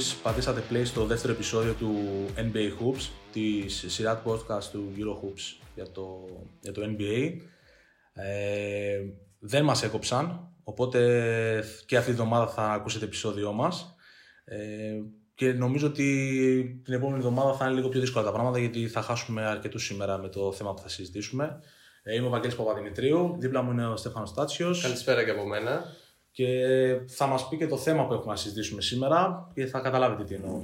Μόλις πατήσατε play στο δεύτερο επεισόδιο του NBA Hoops, της σειρά podcast του Euro Hoops για το, για το NBA. Ε, δεν μας έκοψαν, οπότε και αυτή τη εβδομάδα θα ακούσετε επεισόδιό μας. Ε, και νομίζω ότι την επόμενη εβδομάδα θα είναι λίγο πιο δύσκολα τα πράγματα γιατί θα χάσουμε αρκετούς σήμερα με το θέμα που θα συζητήσουμε. Ε, είμαι ο Βαγγέλης Παπαδημητρίου, δίπλα μου είναι ο Στέφανος Τάτσιος. Καλησπέρα και από μένα. Και θα μας πει και το θέμα που έχουμε να συζητήσουμε σήμερα και θα καταλάβετε τι εννοώ.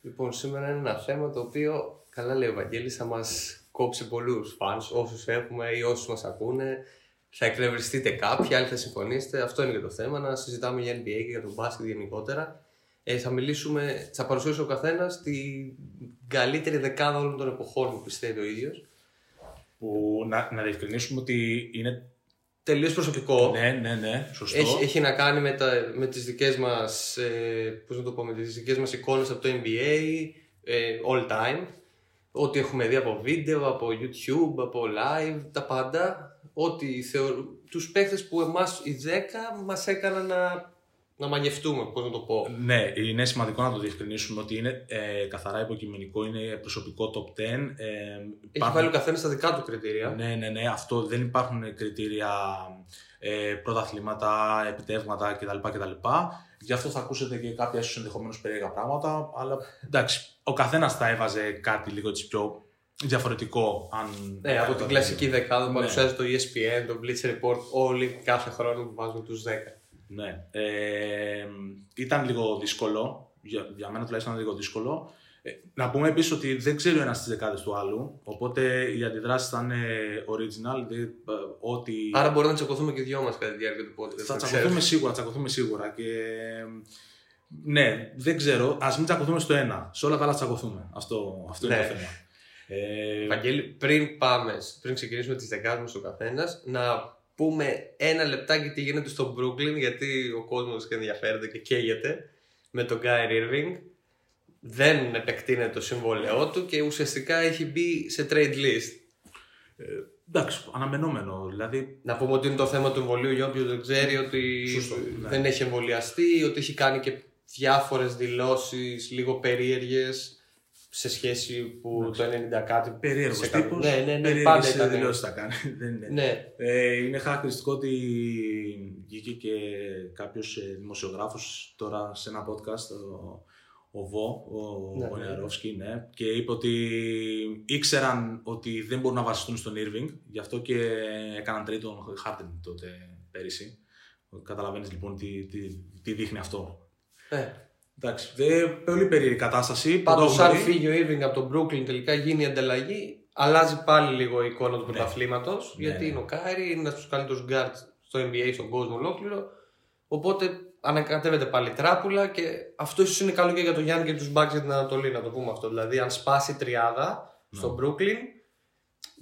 Λοιπόν, σήμερα είναι ένα θέμα το οποίο, καλά λέει ο Βαγγέλης, θα μας κόψει πολλούς φανς, όσους έχουμε ή όσους μας ακούνε. Θα εκνευριστείτε κάποιοι, άλλοι θα συμφωνήσετε. Αυτό είναι και το θέμα, να συζητάμε για NBA και για τον μπάσκετ γενικότερα. Ε, θα μιλήσουμε, θα παρουσιάσει ο καθένας την καλύτερη δεκάδα όλων των εποχών που πιστεύει ο ίδιος. Που να, να διευκρινίσουμε ότι είναι Τελείως προσωπικό. Ναι, ναι, ναι, σωστό. Έχει, έχει να κάνει με, τα, με τις δικές μας, ε, πώς να το πω, με τις δικές μας εικόνες από το NBA, ε, all time. Ό,τι έχουμε δει από βίντεο, από YouTube, από live, τα πάντα. Ό,τι θεωρ... Τους παίχτες που εμάς οι 10 μας έκαναν να, να μαγευτούμε, πώς να το πω. Ναι, είναι σημαντικό να το διευκρινίσουμε ότι είναι ε, καθαρά υποκειμενικό, είναι προσωπικό top 10. Ε, Έχει υπάρχουν- βάλει ο καθένας τα δικά του κριτήρια. Ναι, ναι, ναι, αυτό δεν υπάρχουν κριτήρια ε, πρωταθλήματα, επιτεύγματα κτλ, κτλ. Γι' αυτό θα ακούσετε και κάποια ίσως ενδεχομένως περίεργα πράγματα, αλλά εντάξει, ο καθένας θα έβαζε κάτι λίγο έτσι πιο διαφορετικό. Αν Ναι, από την κλασική δεκάδα που Ναι. παρουσιάζει το ESPN, το Blitz Report, όλοι κάθε χρόνο που βάζουν τους 10. Ναι. Ε, ήταν λίγο δύσκολο. Για, για μένα τουλάχιστον ήταν λίγο δύσκολο. Ε, να πούμε επίσης ότι δεν ξέρει ο ένας τις δεκάδες του άλλου. Οπότε οι αντιδράσεις θα είναι original. Δηλαδή, ε, ό,τι. Άρα μπορούμε να τσακωθούμε και δυο μας κατά τη διάρκεια του podcast. θα δεν τσακωθούμε ξέρω. σίγουρα, τσακωθούμε σίγουρα. Και... Ναι, δεν ξέρω. Α μην τσακωθούμε στο ένα. Σε όλα τα άλλα τσακωθούμε. Αυτό, αυτό είναι Ναι. το θέμα. Ε, Βαγγέλη, πριν πάμε, πριν ξεκινήσουμε τις δεκάδες μας ο καθένας, να πούμε ένα λεπτάκι τι γίνεται στο Brooklyn, γιατί ο κόσμος και ενδιαφέρεται και καίγεται με τον Kyrie Irving. Δεν επεκτείνεται το συμβόλαιό του και ουσιαστικά έχει μπει σε trade list. εντάξει, αναμενόμενο. Δηλαδή, Να πούμε ότι είναι το θέμα του εμβολίου για όποιον δεν ξέρει ότι Σωστό, ναι. δεν έχει εμβολιαστεί, ότι έχει κάνει και διάφορες δηλώσεις λίγο περίεργες σε σχέση που το 90 κάτι περίεργος σε κα- τύπος. Ναι, ναι, ναι, πάντα ήταν. δηλώσεις θα κάνει. Δεν είναι. Ναι, Ε, είναι χαρακτηριστικό ότι βγήκε και κάποιος ε, δημοσιογράφος τώρα σε ένα podcast, ο, ο Βο, ο, Ναι, ο ναι. Νεαρόφσκι, ναι, και είπε ότι ήξεραν ότι δεν μπορούν να βασιστούν στον Irving, γι' αυτό και έκαναν τρίτον Harden τότε πέρυσι. Καταλαβαίνεις λοιπόν τι, τι, τι δείχνει αυτό. ε. Εντάξει, δε, πολύ περίεργη κατάσταση. Πάντως, αν πρωτόγνωρη. φύγει ο Irving από τον Brooklyn τελικά γίνει η ανταλλαγή, αλλάζει πάλι λίγο η εικόνα του Ναι. πρωταθλήματος. Ναι, γιατί ναι. είναι ο Κάιρι, είναι ένας από τους καλύτερους guard στο NBA, στον κόσμο ολόκληρο. Οπότε ανακατεύεται πάλι τράπουλα και αυτό ίσως είναι καλό και για τον Γιάννη και τους Bucks για την Ανατολή, να το πούμε αυτό. Δηλαδή, αν σπάσει τριάδα στο Brooklyn,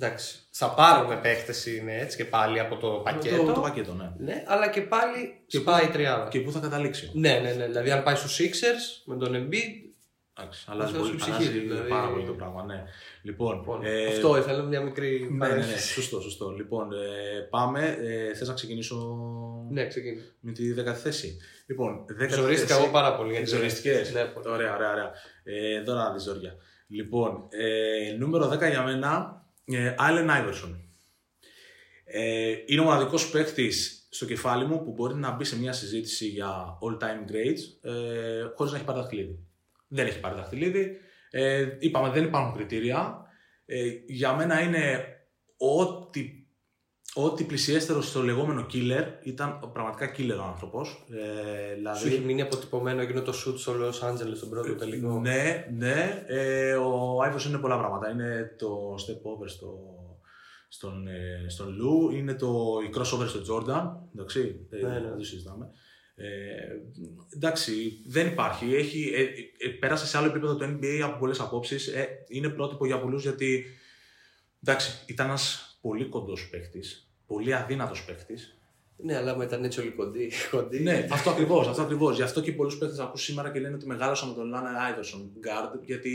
εντάξει, θα πάρουν παίχτες είναι έτσι και πάλι από το πακέτο. Το, το πακέτο, ναι. Ναι, αλλά και πάλι Και σπάει πού- τριάδα. Και πού θα καταλήξει. Ναι, ναι, ναι. Δηλαδή, αν πάει στους Sixers με τον Embiid, Εντάξει, αλλάζει, Αυτό πολύ, σου ψυχή, αλλάζει δηλαδή. πάρα πολύ το πράγμα, ναι. Λοιπόν, Λοιπόν, ε, αυτό ήθελα μια μικρή Ναι, ναι, ναι, παρένθεση. σωστό, σωστό. Λοιπόν, ε, πάμε. Ε, θες να ξεκινήσω Ναι, ξεκινά. με τη δέκατη θέση. Λοιπόν, δέκατη Ζορίστηκα θέση- εγώ πάρα πολύ. γιατί- Ζοριστικές; Ναι, πολύ. Ωραία, ωραία, ωραία. Ε, εδώ να δεις ζόρια. Λοιπόν, ε, νούμερο 10 για μένα, ε, Allen Iverson. Ε, είναι ο μοναδικός παίκτης στο κεφάλι μου που μπορεί να μπει σε μια συζήτηση για all-time greats ε, χωρίς να έχει πάρει δαχτυλίδι. Δεν έχει πάρει δαχτυλίδι. Ε, είπαμε, δεν υπάρχουν κριτήρια. Ε, για μένα είναι ό,τι Ό,τι πλησιέστερο στο λεγόμενο killer ήταν πραγματικά killer ο άνθρωπος. Ε, δηλαδή, Σου έχει μείνει αποτυπωμένο εκείνο το shoot στο Los Angeles στον πρώτο τελικό. ναι, ναι. Ε, ο Iverson είναι πολλά πράγματα. Είναι το step over στο, στον, ε, στον Lou, είναι το η crossover στο Jordan. Εντάξει, ε, Ναι, ναι. δεν το συζητάμε. Ε, εντάξει, δεν υπάρχει. Έχει, ε, ε, πέρασε σε άλλο επίπεδο το NBA από πολλές απόψεις. Ε, είναι πρότυπο για πολλούς γιατί εντάξει, ήταν ένας πολύ κοντός παίχτης, πολύ αδύνατος παίχτης. Ναι, αλλά μετά ήταν έτσι όλοι κοντοί. κοντοί. Ναι, αυτό ακριβώς. Αυτό ακριβώς. Γι' αυτό και πολλούς παίχτες ακούς σήμερα και λένε ότι μεγάλωσαν με τον Άλεν Άιβερσον guard, γιατί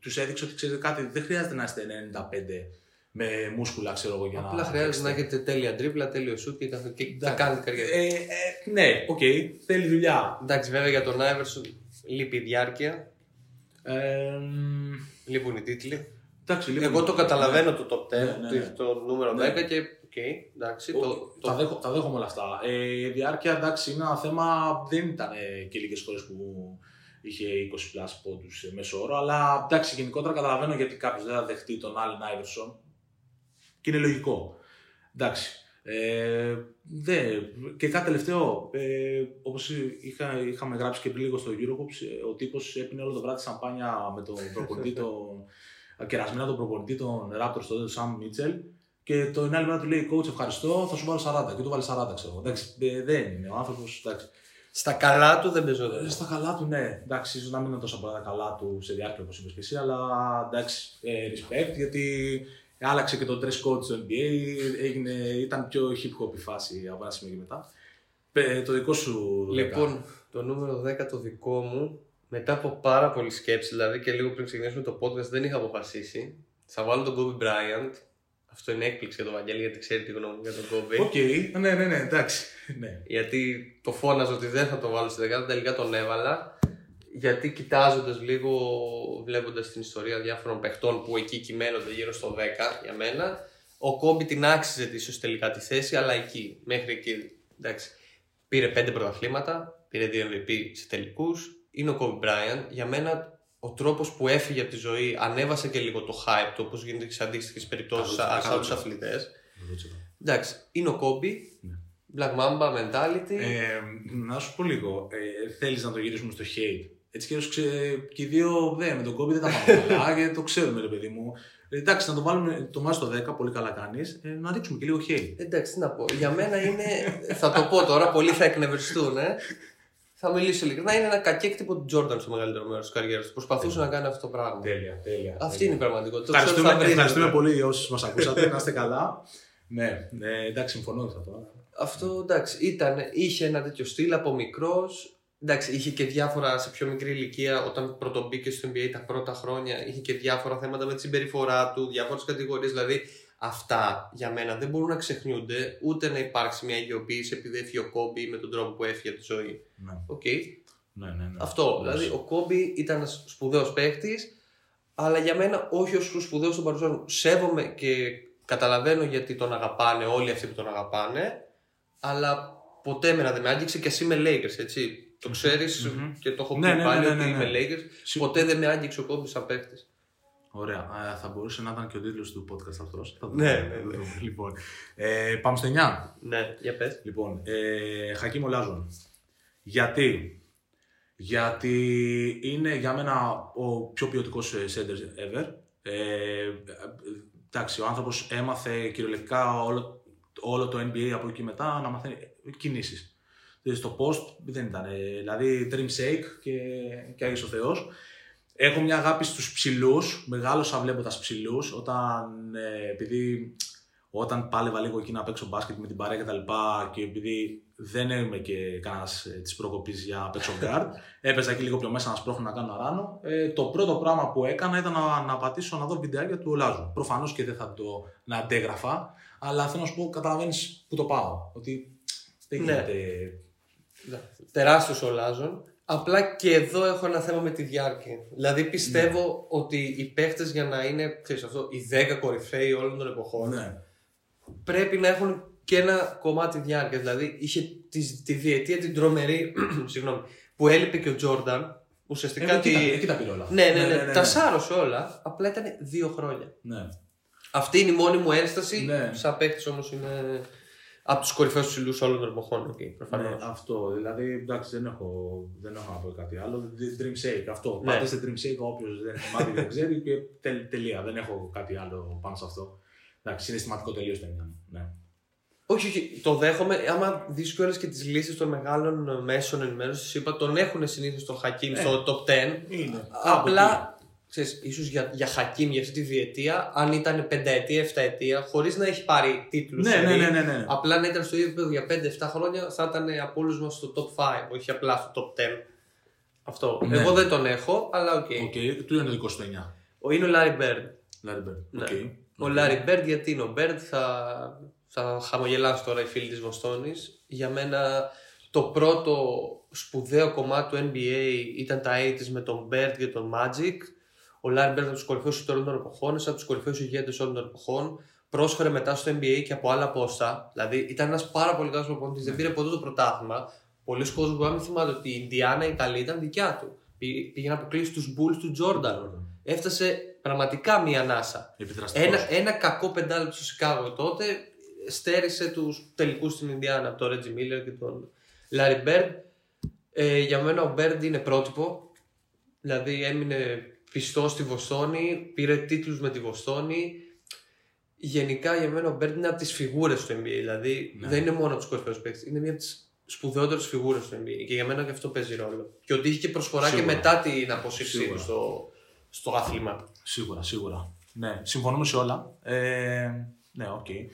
τους έδειξε ότι ξέρετε κάτι, δεν χρειάζεται να είστε 95 με μούσκουλα, ξέρω εγώ, για να. Απλά χρειάζεται να παίξετε. έχετε τέλεια τρίπλα, τέλειο σουτ και, θα- και θα Εντάξει. κάνετε καριέρα. Ε, ε, ναι, οκ, θέλει δουλειά. Εντάξει, βέβαια για τον Άιβερσον Λείπει η διάρκεια, Ε, λείπουν οι τίτλοι. εντάξει, λίγο- Εγώ το καταλαβαίνω το top 10, Ναι, ναι, ναι. το νούμερο Ναι. 10 και. Οκ, εντάξει. Ο- το, τα, το, δέχω, τα δέχομαι όλα αυτά. Ε, η διάρκεια εντάξει είναι ένα θέμα. Δεν ήταν ε, και λίγες φορές που είχε 20 plus πόντους σε μέσο όρο. Αλλά εντάξει, γενικότερα καταλαβαίνω γιατί κάποιος δεν θα δεχτεί τον Άλεν Άιβερσον. Και είναι λογικό. Εντάξει. Ε, δε, και κάτι τελευταίο, ε, όπως είχα, είχαμε γράψει και πριν λίγο στο Eurohoops, ε, ο τύπος έπινε όλο το βράδυ σαμπάνια με τον προπονητή, τον, κερασμένα τον προπονητή των Raptors, τον Sam Mitchell, και το άλλη μέρα του λέει: Coach, ευχαριστώ, θα σου βάλω 40. Και του βάλει 40, ξέρω. εγώ. Εντάξει, ε, δεν είναι. Ο άνθρωπος. Στα καλά του δεν παίζονταν. Στα καλά του, ναι. Εντάξει, ίσως να μην είναι τόσο πολλά τα καλά του σε διάρκεια όπως είπες και εσύ, αλλά εντάξει, ε, respect γιατί άλλαξε και το dress code στο NBA. Έγινε, ήταν πιο hip hop η φάση από ένα σημείο και μετά. Ε, το δικό σου. Λοιπόν, το νούμερο 10 το δικό μου, μετά από πάρα πολλή σκέψη, δηλαδή και λίγο πριν ξεκινήσουμε το podcast, δεν είχα αποφασίσει. Θα βάλω τον Kobe Bryant. Αυτό είναι έκπληξη για τον Βαγγέλη, γιατί ξέρει τη γνώμη μου για τον Kobe. Οκ, ναι, ναι, ναι, εντάξει. Ναι. Γιατί το φώναζα ότι δεν θα το βάλω στη δεκάδα, τελικά τον έβαλα. Γιατί κοιτάζοντας λίγο, βλέποντας την ιστορία διάφορων παιχτών που εκεί κυμαίνονται γύρω στο 10 για μένα, ο Κόμπι την άξιζε ίσως τελικά τη θέση, αλλά εκεί, μέχρι εκεί. Εντάξει. Πήρε 5 πρωταθλήματα, πήρε 2 MVP σε τελικούς. Είναι ο Κόμπι Μπράιαν. Για μένα, ο τρόπος που έφυγε από τη ζωή ανέβασε και λίγο το hype του, όπω γίνεται και σε αντίστοιχες περιπτώσεις Καλό, σε καλό. άλλου αθλητές. Εντάξει, είναι ο Κόμπι. Ναι. Black Mamba mentality. Ε, να σου πω λίγο, ε, θέλεις να το γυρίσουμε στο hate. Έτσι κι αλλιώς ξε... και οι δύο δε, με τον κόμπι δεν τα πάμε καλά και το ξέρουμε, ρε παιδί μου. Ε, εντάξει, να το βάλουμε το μάζι στο 10, πολύ καλά κάνεις. Ε, να ρίξουμε και λίγο hate. Εντάξει, τι να πω. Για μένα είναι. θα το πω τώρα, πολλοί θα εκνευριστούν. Ε. Θα μιλήσω ειλικρινά. Είναι ένα κακέκτυπο του Τζόρνταν στο μεγαλύτερο μέρος της καριέρας του. Προσπαθούσε να κάνει αυτό το πράγμα. Τέλεια, τέλεια. Αυτή είναι η πραγματικότητα. Το ξέρω ότι Ευχαριστούμε, θα βρείτε ευχαριστούμε τώρα. πολύ όσους μας ακούσατε. Να είστε καλά. ναι, ε, εντάξει, συμφωνώ με αυτό. Αυτό εντάξει, ήταν, είχε ένα τέτοιο στυλ από μικρός. Εντάξει, είχε και διάφορα σε πιο μικρή ηλικία όταν πρωτομπήκε στο NBA τα πρώτα χρόνια. Είχε και διάφορα θέματα με τη συμπεριφορά του, διάφορες κατηγορίες. Δηλαδή, αυτά για μένα δεν μπορούν να ξεχνιούνται ούτε να υπάρξει μια αγιοποίηση επειδή έφυγε ο Κόμπι με τον τρόπο που έφυγε από τη ζωή. Ναι, Οκ. ναι, ναι. ναι. Αυτό. Ναι. Δηλαδή, ο Κόμπι ήταν ένας σπουδαίος παίχτης, αλλά για μένα όχι ως σπουδαίο στον παρουσία μου. Σέβομαι και καταλαβαίνω γιατί τον αγαπάνε όλοι αυτοί που τον αγαπάνε, αλλά ποτέ εμένα δεν με άγγιξε και εσύ με Lakers, έτσι. Το ξέρεις Μμμ. και το έχω πει Ναι, ναι, πάλι ναι, ναι, ότι ναι. είμαι Lakers. Σι- Ποτέ δεν με άγγιξε ο Κόμπι σαν παίχτης. Ωραία. Ε, θα μπορούσε να ήταν και ο τίτλος του podcast αυτός. Ναι, ναι, ναι. Λοιπόν, ε, πάμε στο 9. Ναι, για πες. Λοιπόν, ε, Χακίμ Ολάζον. Γιατί; Γιατί είναι για μένα ο πιο ποιοτικός center ever. Ε, εντάξει, ο άνθρωπος έμαθε κυριολεκτικά όλο, όλο το NBA από εκεί μετά να μαθαίνει κινήσεις. Στο post δεν ήταν. ε, Δηλαδή, dream shake και, και Άγιος ο Θεός. Έχω μια αγάπη στους ψηλούς, μεγάλωσα βλέποντας ψηλούς, όταν, ε, επειδή όταν πάλευα λίγο εκεί να παίξω μπάσκετ με την παρέα και τα λοιπά και επειδή δεν είμαι και κανένας ε, της προκοπής για να παίξω guard, έπαιζα εκεί λίγο πιο μέσα να σπρώχνω να κάνω ένα ράνο. Ε, το πρώτο πράγμα που έκανα ήταν να, να πατήσω να δω βιντεάκια του Ολάζου. Προφανώς και δεν θα το να αντέγραφα, αλλά θέλω να σου πω, καταλαβαίνεις που το πάω. Ότι δεν Ναι. γίνεται. Τεράστιος ο Λάζον. Απλά και εδώ έχω ένα θέμα με τη διάρκεια. Δηλαδή πιστεύω Ναι. ότι οι παίχτες για να είναι ξέρεις, αυτό, οι 10 κορυφαίοι όλων των εποχών Ναι. πρέπει να έχουν και ένα κομμάτι διάρκεια. Δηλαδή είχε τη, τη διετία την τρομερή συγγνώμη, που έλειπε και ο Τζόρνταν. Ουσιαστικά Ε, εκεί, τη... τα, εκεί τα πήρε όλα. ναι, ναι, ναι, τα σάρωσε όλα. Απλά ήταν δύο χρόνια. Ναι. Αυτή είναι η μόνη μου ένσταση. Ναι. Σαν παίχτης όμως είναι από τους κορυφαίους ψηλούς όλων των εποχών. Okay, προφανώς. Ναι, αυτό. Δηλαδή, εντάξει, δεν έχω, δεν έχω να πω κάτι άλλο. Dream Shake, αυτό. Ναι. Πάτε σε Dream Shake, όποιος δεν έχει μάθει δεν ξέρει και τελ, τελεία. Δεν έχω κάτι άλλο πάνω σε αυτό. Εντάξει, συναισθηματικό τελείως το εννιά μου. Ναι. Όχι, όχι, το δέχομαι. Άμα δεις κιόλα και τις λύσεις των μεγάλων μέσων ενημέρωσης, είπα τον έχουν συνήθως τον Χακίμ Ε, στο top 10. Είναι. Απλά, ξέρεις, ίσως για, για Χακίμ για αυτή τη διετία, αν ήταν πενταετία, εφταετία, χωρίς να έχει πάρει τίτλους. Ναι, ναι, ναι, ναι, ναι. Απλά να ήταν στο ίδιο επίπεδο για 5-7 χρόνια, θα ήταν από όλους μας στο top 5, όχι απλά στο top 10. Αυτό. Ναι. Εγώ δεν τον έχω, αλλά οκ. Οκ, του είναι το δικό σου το 9. Ο Είναι ο Larry Bird. Larry Bird. Ναι. Οκ. Ο Larry Bird, γιατί είναι ο Bird, θα, θα χαμογελάσει τώρα οι φίλοι της Βοστόνης. Για μένα το πρώτο σπουδαίο κομμάτι του NBA ήταν τα 80s με τον Bird και τον Magic. Ο Larry Bird από τους κορυφαίους όλων των εποχών, από τους κορυφαίους ηγέτες όλων των εποχών. Πρόσφερε μετά στο NBA και από άλλα πόστα. Δηλαδή ήταν ένας πάρα πολύ καλός προπονητής. Δεν πήρε ποτέ το πρωτάθλημα. Πολλοί κόσμοι μπορεί να μην θυμάται ότι η Ινδιάνα η Ιταλία ήταν δικιά του. Πήγε να αποκλείσει τους Bulls του Τζόρνταν. Έφτασε πραγματικά μία ανάσα. Ένα, ένα κακό πεντάλεπτο στο Σικάγο τότε στέρισε τους τελικούς στην Ινδιάνα από τον Ρέτζι Μίλλερ και τον Λάρι Μπέρντ. Ε, για μένα ο Μπέρντ είναι πρότυπο. Δηλαδή έμεινε πιστό στη Βοστόνη, πήρε τίτλους με τη Βοστόνη. Γενικά για μένα ο Μπέρντ είναι από τις φιγούρες του NBA. Δηλαδή ναι. δεν είναι μόνο από τους κορυφαίους παίκτες. Είναι μια από τις σπουδαιότερες φιγούρες του NBA. Και για μένα και αυτό παίζει ρόλο. Και ότι είχε και προσφορά και μετά την αποσύρσή του στο, στο άθλημα. Σίγουρα, σίγουρα. Ναι, συμφωνούμε σε όλα. Ε, ναι, οκ. Okay.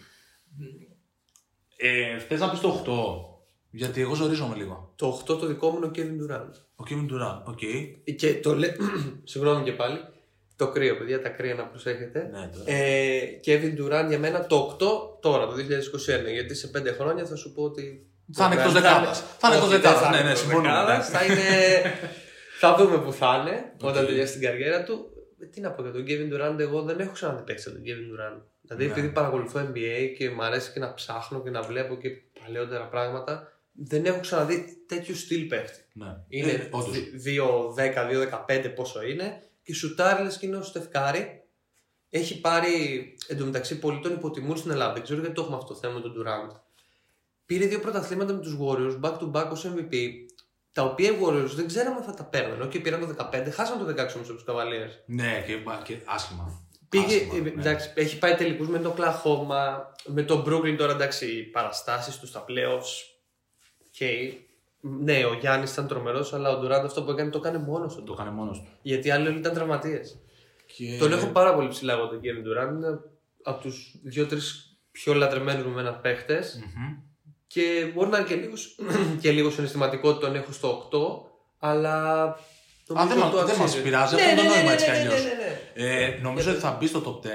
Ε, Θες να πεις το 8. Γιατί εγώ ζορίζομαι λίγο. Το 8 το δικό μου είναι ο Kevin Durant. Ο Kevin Durant, οκ. Okay. Και το λέει. Συγγνώμη και πάλι. Το κρύο, παιδιά, τα κρύα να προσέχετε. Ναι, ε, Kevin Durant για μένα το 8 τώρα, το 2021. Γιατί σε 5 χρόνια θα σου πω ότι. Θα είναι εκτός δεκάδας. Θα είναι εκτός δεκάδας. Ναι, ναι, συμφωνούμε. Θα είναι. Θα δούμε που θα είναι όταν τελειώσει την καριέρα του. Ε, τι να πω για τον Kevin Durant, εγώ δεν έχω ξαναδεί παίξει τον Kevin Durant. Δηλαδή, ναι. επειδή παρακολουθώ NBA και μου αρέσει και να ψάχνω και να βλέπω και παλαιότερα πράγματα, δεν έχω ξαναδεί τέτοιο στυλ παίχτη. Ναι. Είναι ε, 2-10, 2-15 πόσο είναι και σουτάρει λες και είναι ο Στεφκάρη. Έχει πάρει εντωμεταξύ πολλοί τον υποτιμούν στην Ελλάδα. Δεν ξέρω γιατί το έχουμε αυτό το θέμα με τον Durant. Πήρε δύο πρωταθλήματα με τους Warriors back to back ως MVP τα οποία οι Warriors δεν ξέραμε αν θα τα παίρνουν. Όχι, πήραν το 15, χάσαν το 16 όμως από τους Cavaliers. Ναι, και, και άσχημα. Πήγε, άσχημα, ναι. εντάξει, έχει πάει τελικούς με το Oklahoma, με το Brooklyn τώρα εντάξει, οι παραστάσεις τους στα playoffs. Okay. Ναι, ο Γιάννης ήταν τρομερός, αλλά ο Ντουράντ αυτό που έκανε το έκανε μόνος του. Το έκανε μόνος του. Γιατί άλλοι όλοι ήταν τραυματίες. Και... Τον έχω πάρα πολύ ψηλά εγώ τον Kevin Durant. Είναι από τους δύο-τρεις πιο λατρεμένους με μένα παίχτες. Mm-hmm. Και μπορεί να είναι και λίγος, και λίγος συναισθηματικό ότι τον έχω στο 8, αλλά. Α, δεν, δεν μας πειράζει, αυτό το νόημα έτσι κι αλλιώς. Νομίζω ότι θα μπει στο top 10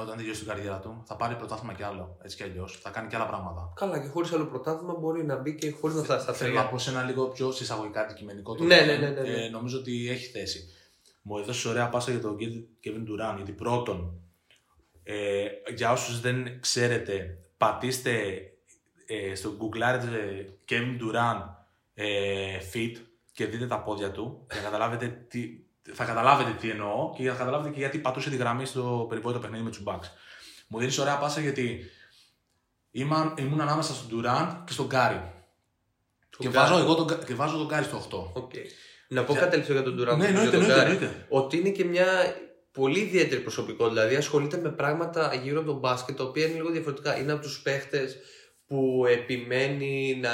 όταν τελειώσει την καριέρα του. Θα πάρει πρωτάθλημα κι άλλο. Έτσι κι αλλιώς. Θα κάνει κι άλλα πράγματα. Καλά, και χωρίς άλλο πρωτάθλημα μπορεί να μπει και χωρίς να φτάσει στα Θέλω να πω σε ένα λίγο πιο συσσαγωγικά αντικειμενικό το ναι, ναι, ναι, ναι, ναι. Ε, νομίζω ότι έχει θέση. Μου έδωσε ωραία πάσα για τον Kevin Durant. Γιατί πρώτον, ε, για όσους δεν ξέρετε, πατήστε ε, στο Google Kevin Durant ε, fit και δείτε τα πόδια του για να καταλάβετε τι, θα καταλάβετε τι εννοώ και θα καταλάβετε και γιατί πατούσε τη γραμμή στο περιβόητο παιχνίδι με τους Bucks. Μου δίνεις ωραία πάσα γιατί ήμουν, ήμουν ανάμεσα στον Durant και στον Γκάρι. Και, βάζω, εγώ τον, και βάζω τον Γκάρι στο 8. Okay. Να πω yeah. κάτι για τον Durant. Ναι, εννοείται, εννοείται. Ότι είναι και μια πολύ ιδιαίτερη προσωπικότητα. Δηλαδή ασχολείται με πράγματα γύρω από τον μπάσκετ, τα οποία είναι λίγο διαφορετικά. Είναι από τους παίχτες που επιμένει να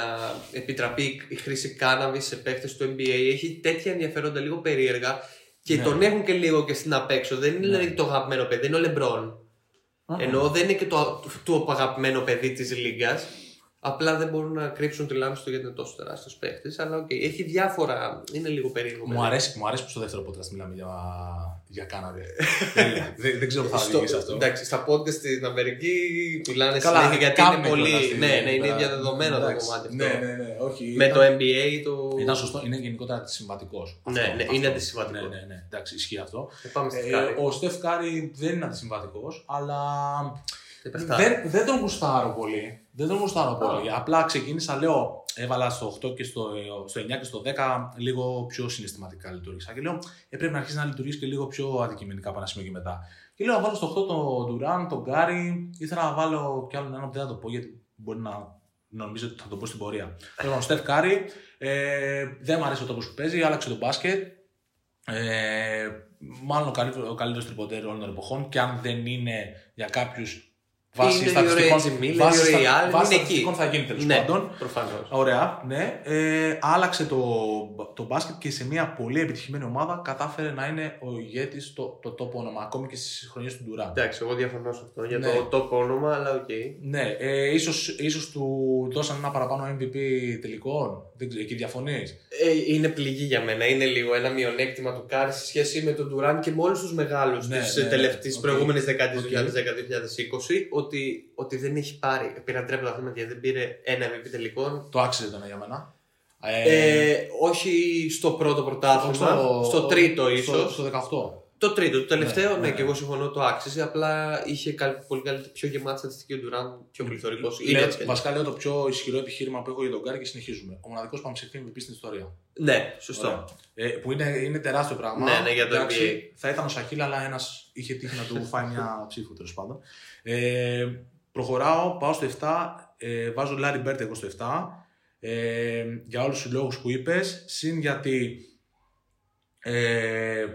επιτραπεί η χρήση κάναβη σε παίχτες του NBA. Έχει τέτοια ενδιαφέροντα λίγο περίεργα και ναι. τον έχουν και λίγο και στην απέξω. Δεν είναι ναι. δηλαδή το αγαπημένο παιδί, είναι ο Λεμπρόν. Ενώ δεν είναι και το, το, το αγαπημένο παιδί της Λίγκας. Απλά δεν μπορούν να κρύψουν τη λάμψη του γιατί είναι τόσο τεράστιος παίχτης. Αλλά okay, έχει διάφορα. Είναι λίγο περίεργο. Μου αρέσει, μου αρέσει που στο δεύτερο podcast μιλάμε για, για Κάναδα. δεν, δεν ξέρω πώς θα οδηγήσει αυτό. Εντάξει, στα podcast στην Αμερική μιλάνε συνέχεια γιατί είναι πολύ. Ναι, ναι, είναι διαδεδομένο το κομμάτι αυτό. Ναι, ναι, ναι, όχι, Με το NBA το. Ήταν σωστό, είναι γενικότερα αντισυμβατικός. Ναι, ναι, είναι αντισυμβατικός. Ναι, ναι, ναι, εντάξει, ισχύει αυτό. Ε, ο Steph Curry δεν είναι αντισυμβατικός, αλλά. Δεν, δεν τον γουστάρω πολύ. Δεν τον γουστάρω πολύ. Απλά ξεκίνησα, λέω, έβαλα στο 8 και στο, στο 9 και στο 10 λίγο πιο συναισθηματικά λειτούργησα. Και λέω, ε, πρέπει να αρχίσεις να λειτουργείς και λίγο πιο αντικειμενικά από ένα σημείο και μετά. Και λέω να βάλω στο 8 τον Ντουράν, τον Κάρι. Ήθελα να βάλω κι άλλον ένα που δεν θα το πω γιατί μπορεί να νομίζω ότι θα το πω στην πορεία. Θέλω τον Στεφ Κάρι. Ε, δεν μου αρέσει ο τρόπος που παίζει, άλλαξε το μπάσκετ. Ε, μάλλον ο καλύτερος, ο καλύτερος τριποντέρ όλων των εποχών και αν δεν είναι για κάποιους Βάσει στατιστικών, βάσει στατιστικών θα γίνει τέλος ναι, πάντων. Προφανώς. Ωραία, ναι. Ε, άλλαξε το, το μπάσκετ και σε μια πολύ επιτυχημένη ομάδα κατάφερε να είναι ο ηγέτης το, το top όνομα, ακόμη και στις χρονιές του Ντουράν. Εντάξει, εγώ διαφωνώ σε αυτό για ναι. το top όνομα, αλλά οκ. Okay. Ναι, ε, ίσως, ίσως του δώσαν ένα παραπάνω MVP τελικών. Δεν ξέρω, εκεί διαφωνείς; Ε, είναι πληγή για μένα. Είναι λίγο ένα μειονέκτημα του Κάρι σε σχέση με τον Ντουράν και με όλους τους μεγάλους ναι, της ναι, ναι, προηγούμενης δεκαετίας okay. 2010-2020 ότι, ότι δεν έχει πάρει. Πήραν τρία πρωταθλήματα γιατί δεν πήρε ένα MVP τελικών. Το άξιζε ήταν για μένα. Ε, όχι στο πρώτο πρωτάθλημα, στο, τρίτο ίσως. Στο, στο 18. Το τρίτο, το τελευταίο, ναι, Ναι, ναι. και εγώ συμφωνώ το άξιζε. Απλά είχε καλ- πολύ καλύτερη, πιο γεμάτη στατιστική ο Ντουράν, πιο πληθωρικός. Είναι Λέω, έτσι κι αλλιώς. βασικά λέω το πιο ισχυρό επιχείρημα που έχω για τον Γκάρι και συνεχίζουμε. Ο μοναδικός παμψηφί MVP στην ιστορία. Ναι, σωστό. Ωραία. Ε, που είναι, είναι τεράστιο πράγμα. Ναι, ναι, για το Εντάξει, NBA. Θα ήταν ο Σακίλ, αλλά ένας είχε τύχει να του φάει μια ψήφο τέλος πάντων. Ε, προχωράω, πάω στο 7. Ε, βάζω Larry Bird εγώ στο 7. Ε, για όλους τους λόγους που είπες. Συν γιατί ε,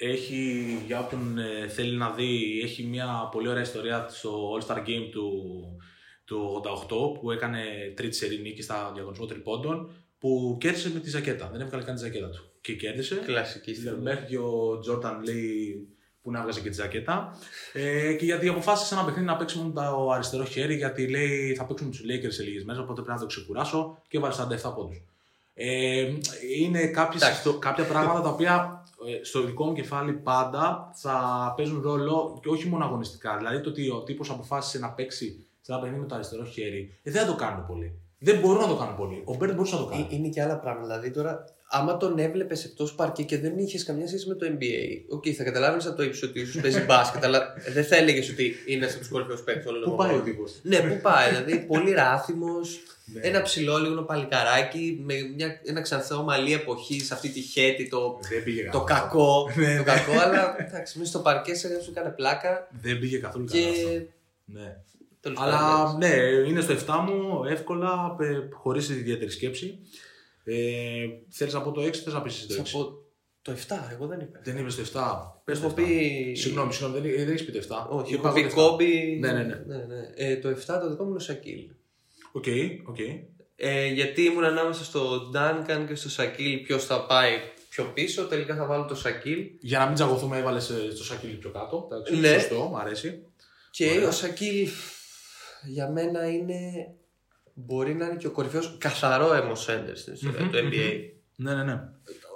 έχει, για όποιον ε, θέλει να δει, έχει μια πολύ ωραία ιστορία στο All-Star Game του, του 88 που έκανε τρίτη σερί νίκη στο διαγωνισμό τριπόντων που κέρδισε με τη ζακέτα. Δεν έβγαλε καν τη ζακέτα του. Και κέρδισε. Κλασική στιγμή. Μέχρι και ο Τζόρταν λέει που να βγάζει και τη ζακέτα. Ε, και γιατί αποφάσισε ένα παιχνίδι να παίξει μόνο το αριστερό χέρι, γιατί λέει θα παίξουμε τους Lakers σε λίγες μέρες, οπότε πρέπει να το ξεκουράσω και έβαλε 47 πόντους. Ε, είναι κάποιες, Εντάξει. ιστο- κάποια πράγματα τα οποία ε, στο δικό μου κεφάλι πάντα θα παίζουν ρόλο και όχι μόνο αγωνιστικά. Δηλαδή το ότι ο τύπος αποφάσισε να παίξει σε ένα παιχνίδι με το αριστερό χέρι, ε, δεν θα το κάνουν πολύ. Δεν μπορούν να το κάνουν πολύ. Ο Μπέρντ μπορούσε να το κάνει. Ε, Είναι και άλλα πράγματα. Δηλαδή τώρα, άμα τον έβλεπες εκτός παρκέ και δεν είχες καμιά σχέση με το NBA, οκ, θα καταλάβεις από το ύψος ότι ίσως παίζει μπάσκετ, αλλά δεν θα έλεγες ότι είναι από τους κορυφαίους παίκτες όλων των Πού πάει ο εποχών. τύπος; Ναι, πού πάει. Δηλαδή, πολύ ράθυμο, Ναι. ένα ψηλό λίγο παλικαράκι, με μια, ένα ξανθό μαλλί εποχής, αυτή τη χαίτη, το, Δεν πήγε το καθόλου. κακό. Ναι, το ναι. κακό, αλλά εντάξει, μέσα στο παρκέ σε σου έκανε πλάκα Δεν πήγε καθόλου καλά. αυτό. και. Ναι. τέλος Αλλά πάντων, ναι, είναι στο 7 μου εύκολα, ε, χωρίς ιδιαίτερη σκέψη. Ε, Θέλεις να πω το 6 θες να πεις το 6. Θα πω το 7, εγώ δεν είπα. Δεν είπες το 7. Πες το Έχω 7. πει. Συγγνώμη, συγγνώμη, δεν, δεν έχεις πει το 7. Όχι, Είπα έχω πει εγώ το 7. Κόμπε. Ναι, ναι, ναι. Ε, το 7 το δικό μου είναι ο Σακίλ. Οκ, οκ. Ε, γιατί ήμουν ανάμεσα στο Ντάνκαν και στο Σακίλ ποιος θα πάει πιο πίσω. Τελικά θα βάλω το Σακίλ. Για να μην τσακωθούμε, έβαλες το Σακίλ πιο κάτω. Εντάξει, Ναι. Σωστό, μου αρέσει. Και Ωραία. ο Σακίλ για μένα είναι. Μπορεί να είναι και ο κορυφαίος καθαρόαιμο σέντερ στην ιστορία Μμμ, του NBA. Ναι, ναι, ναι.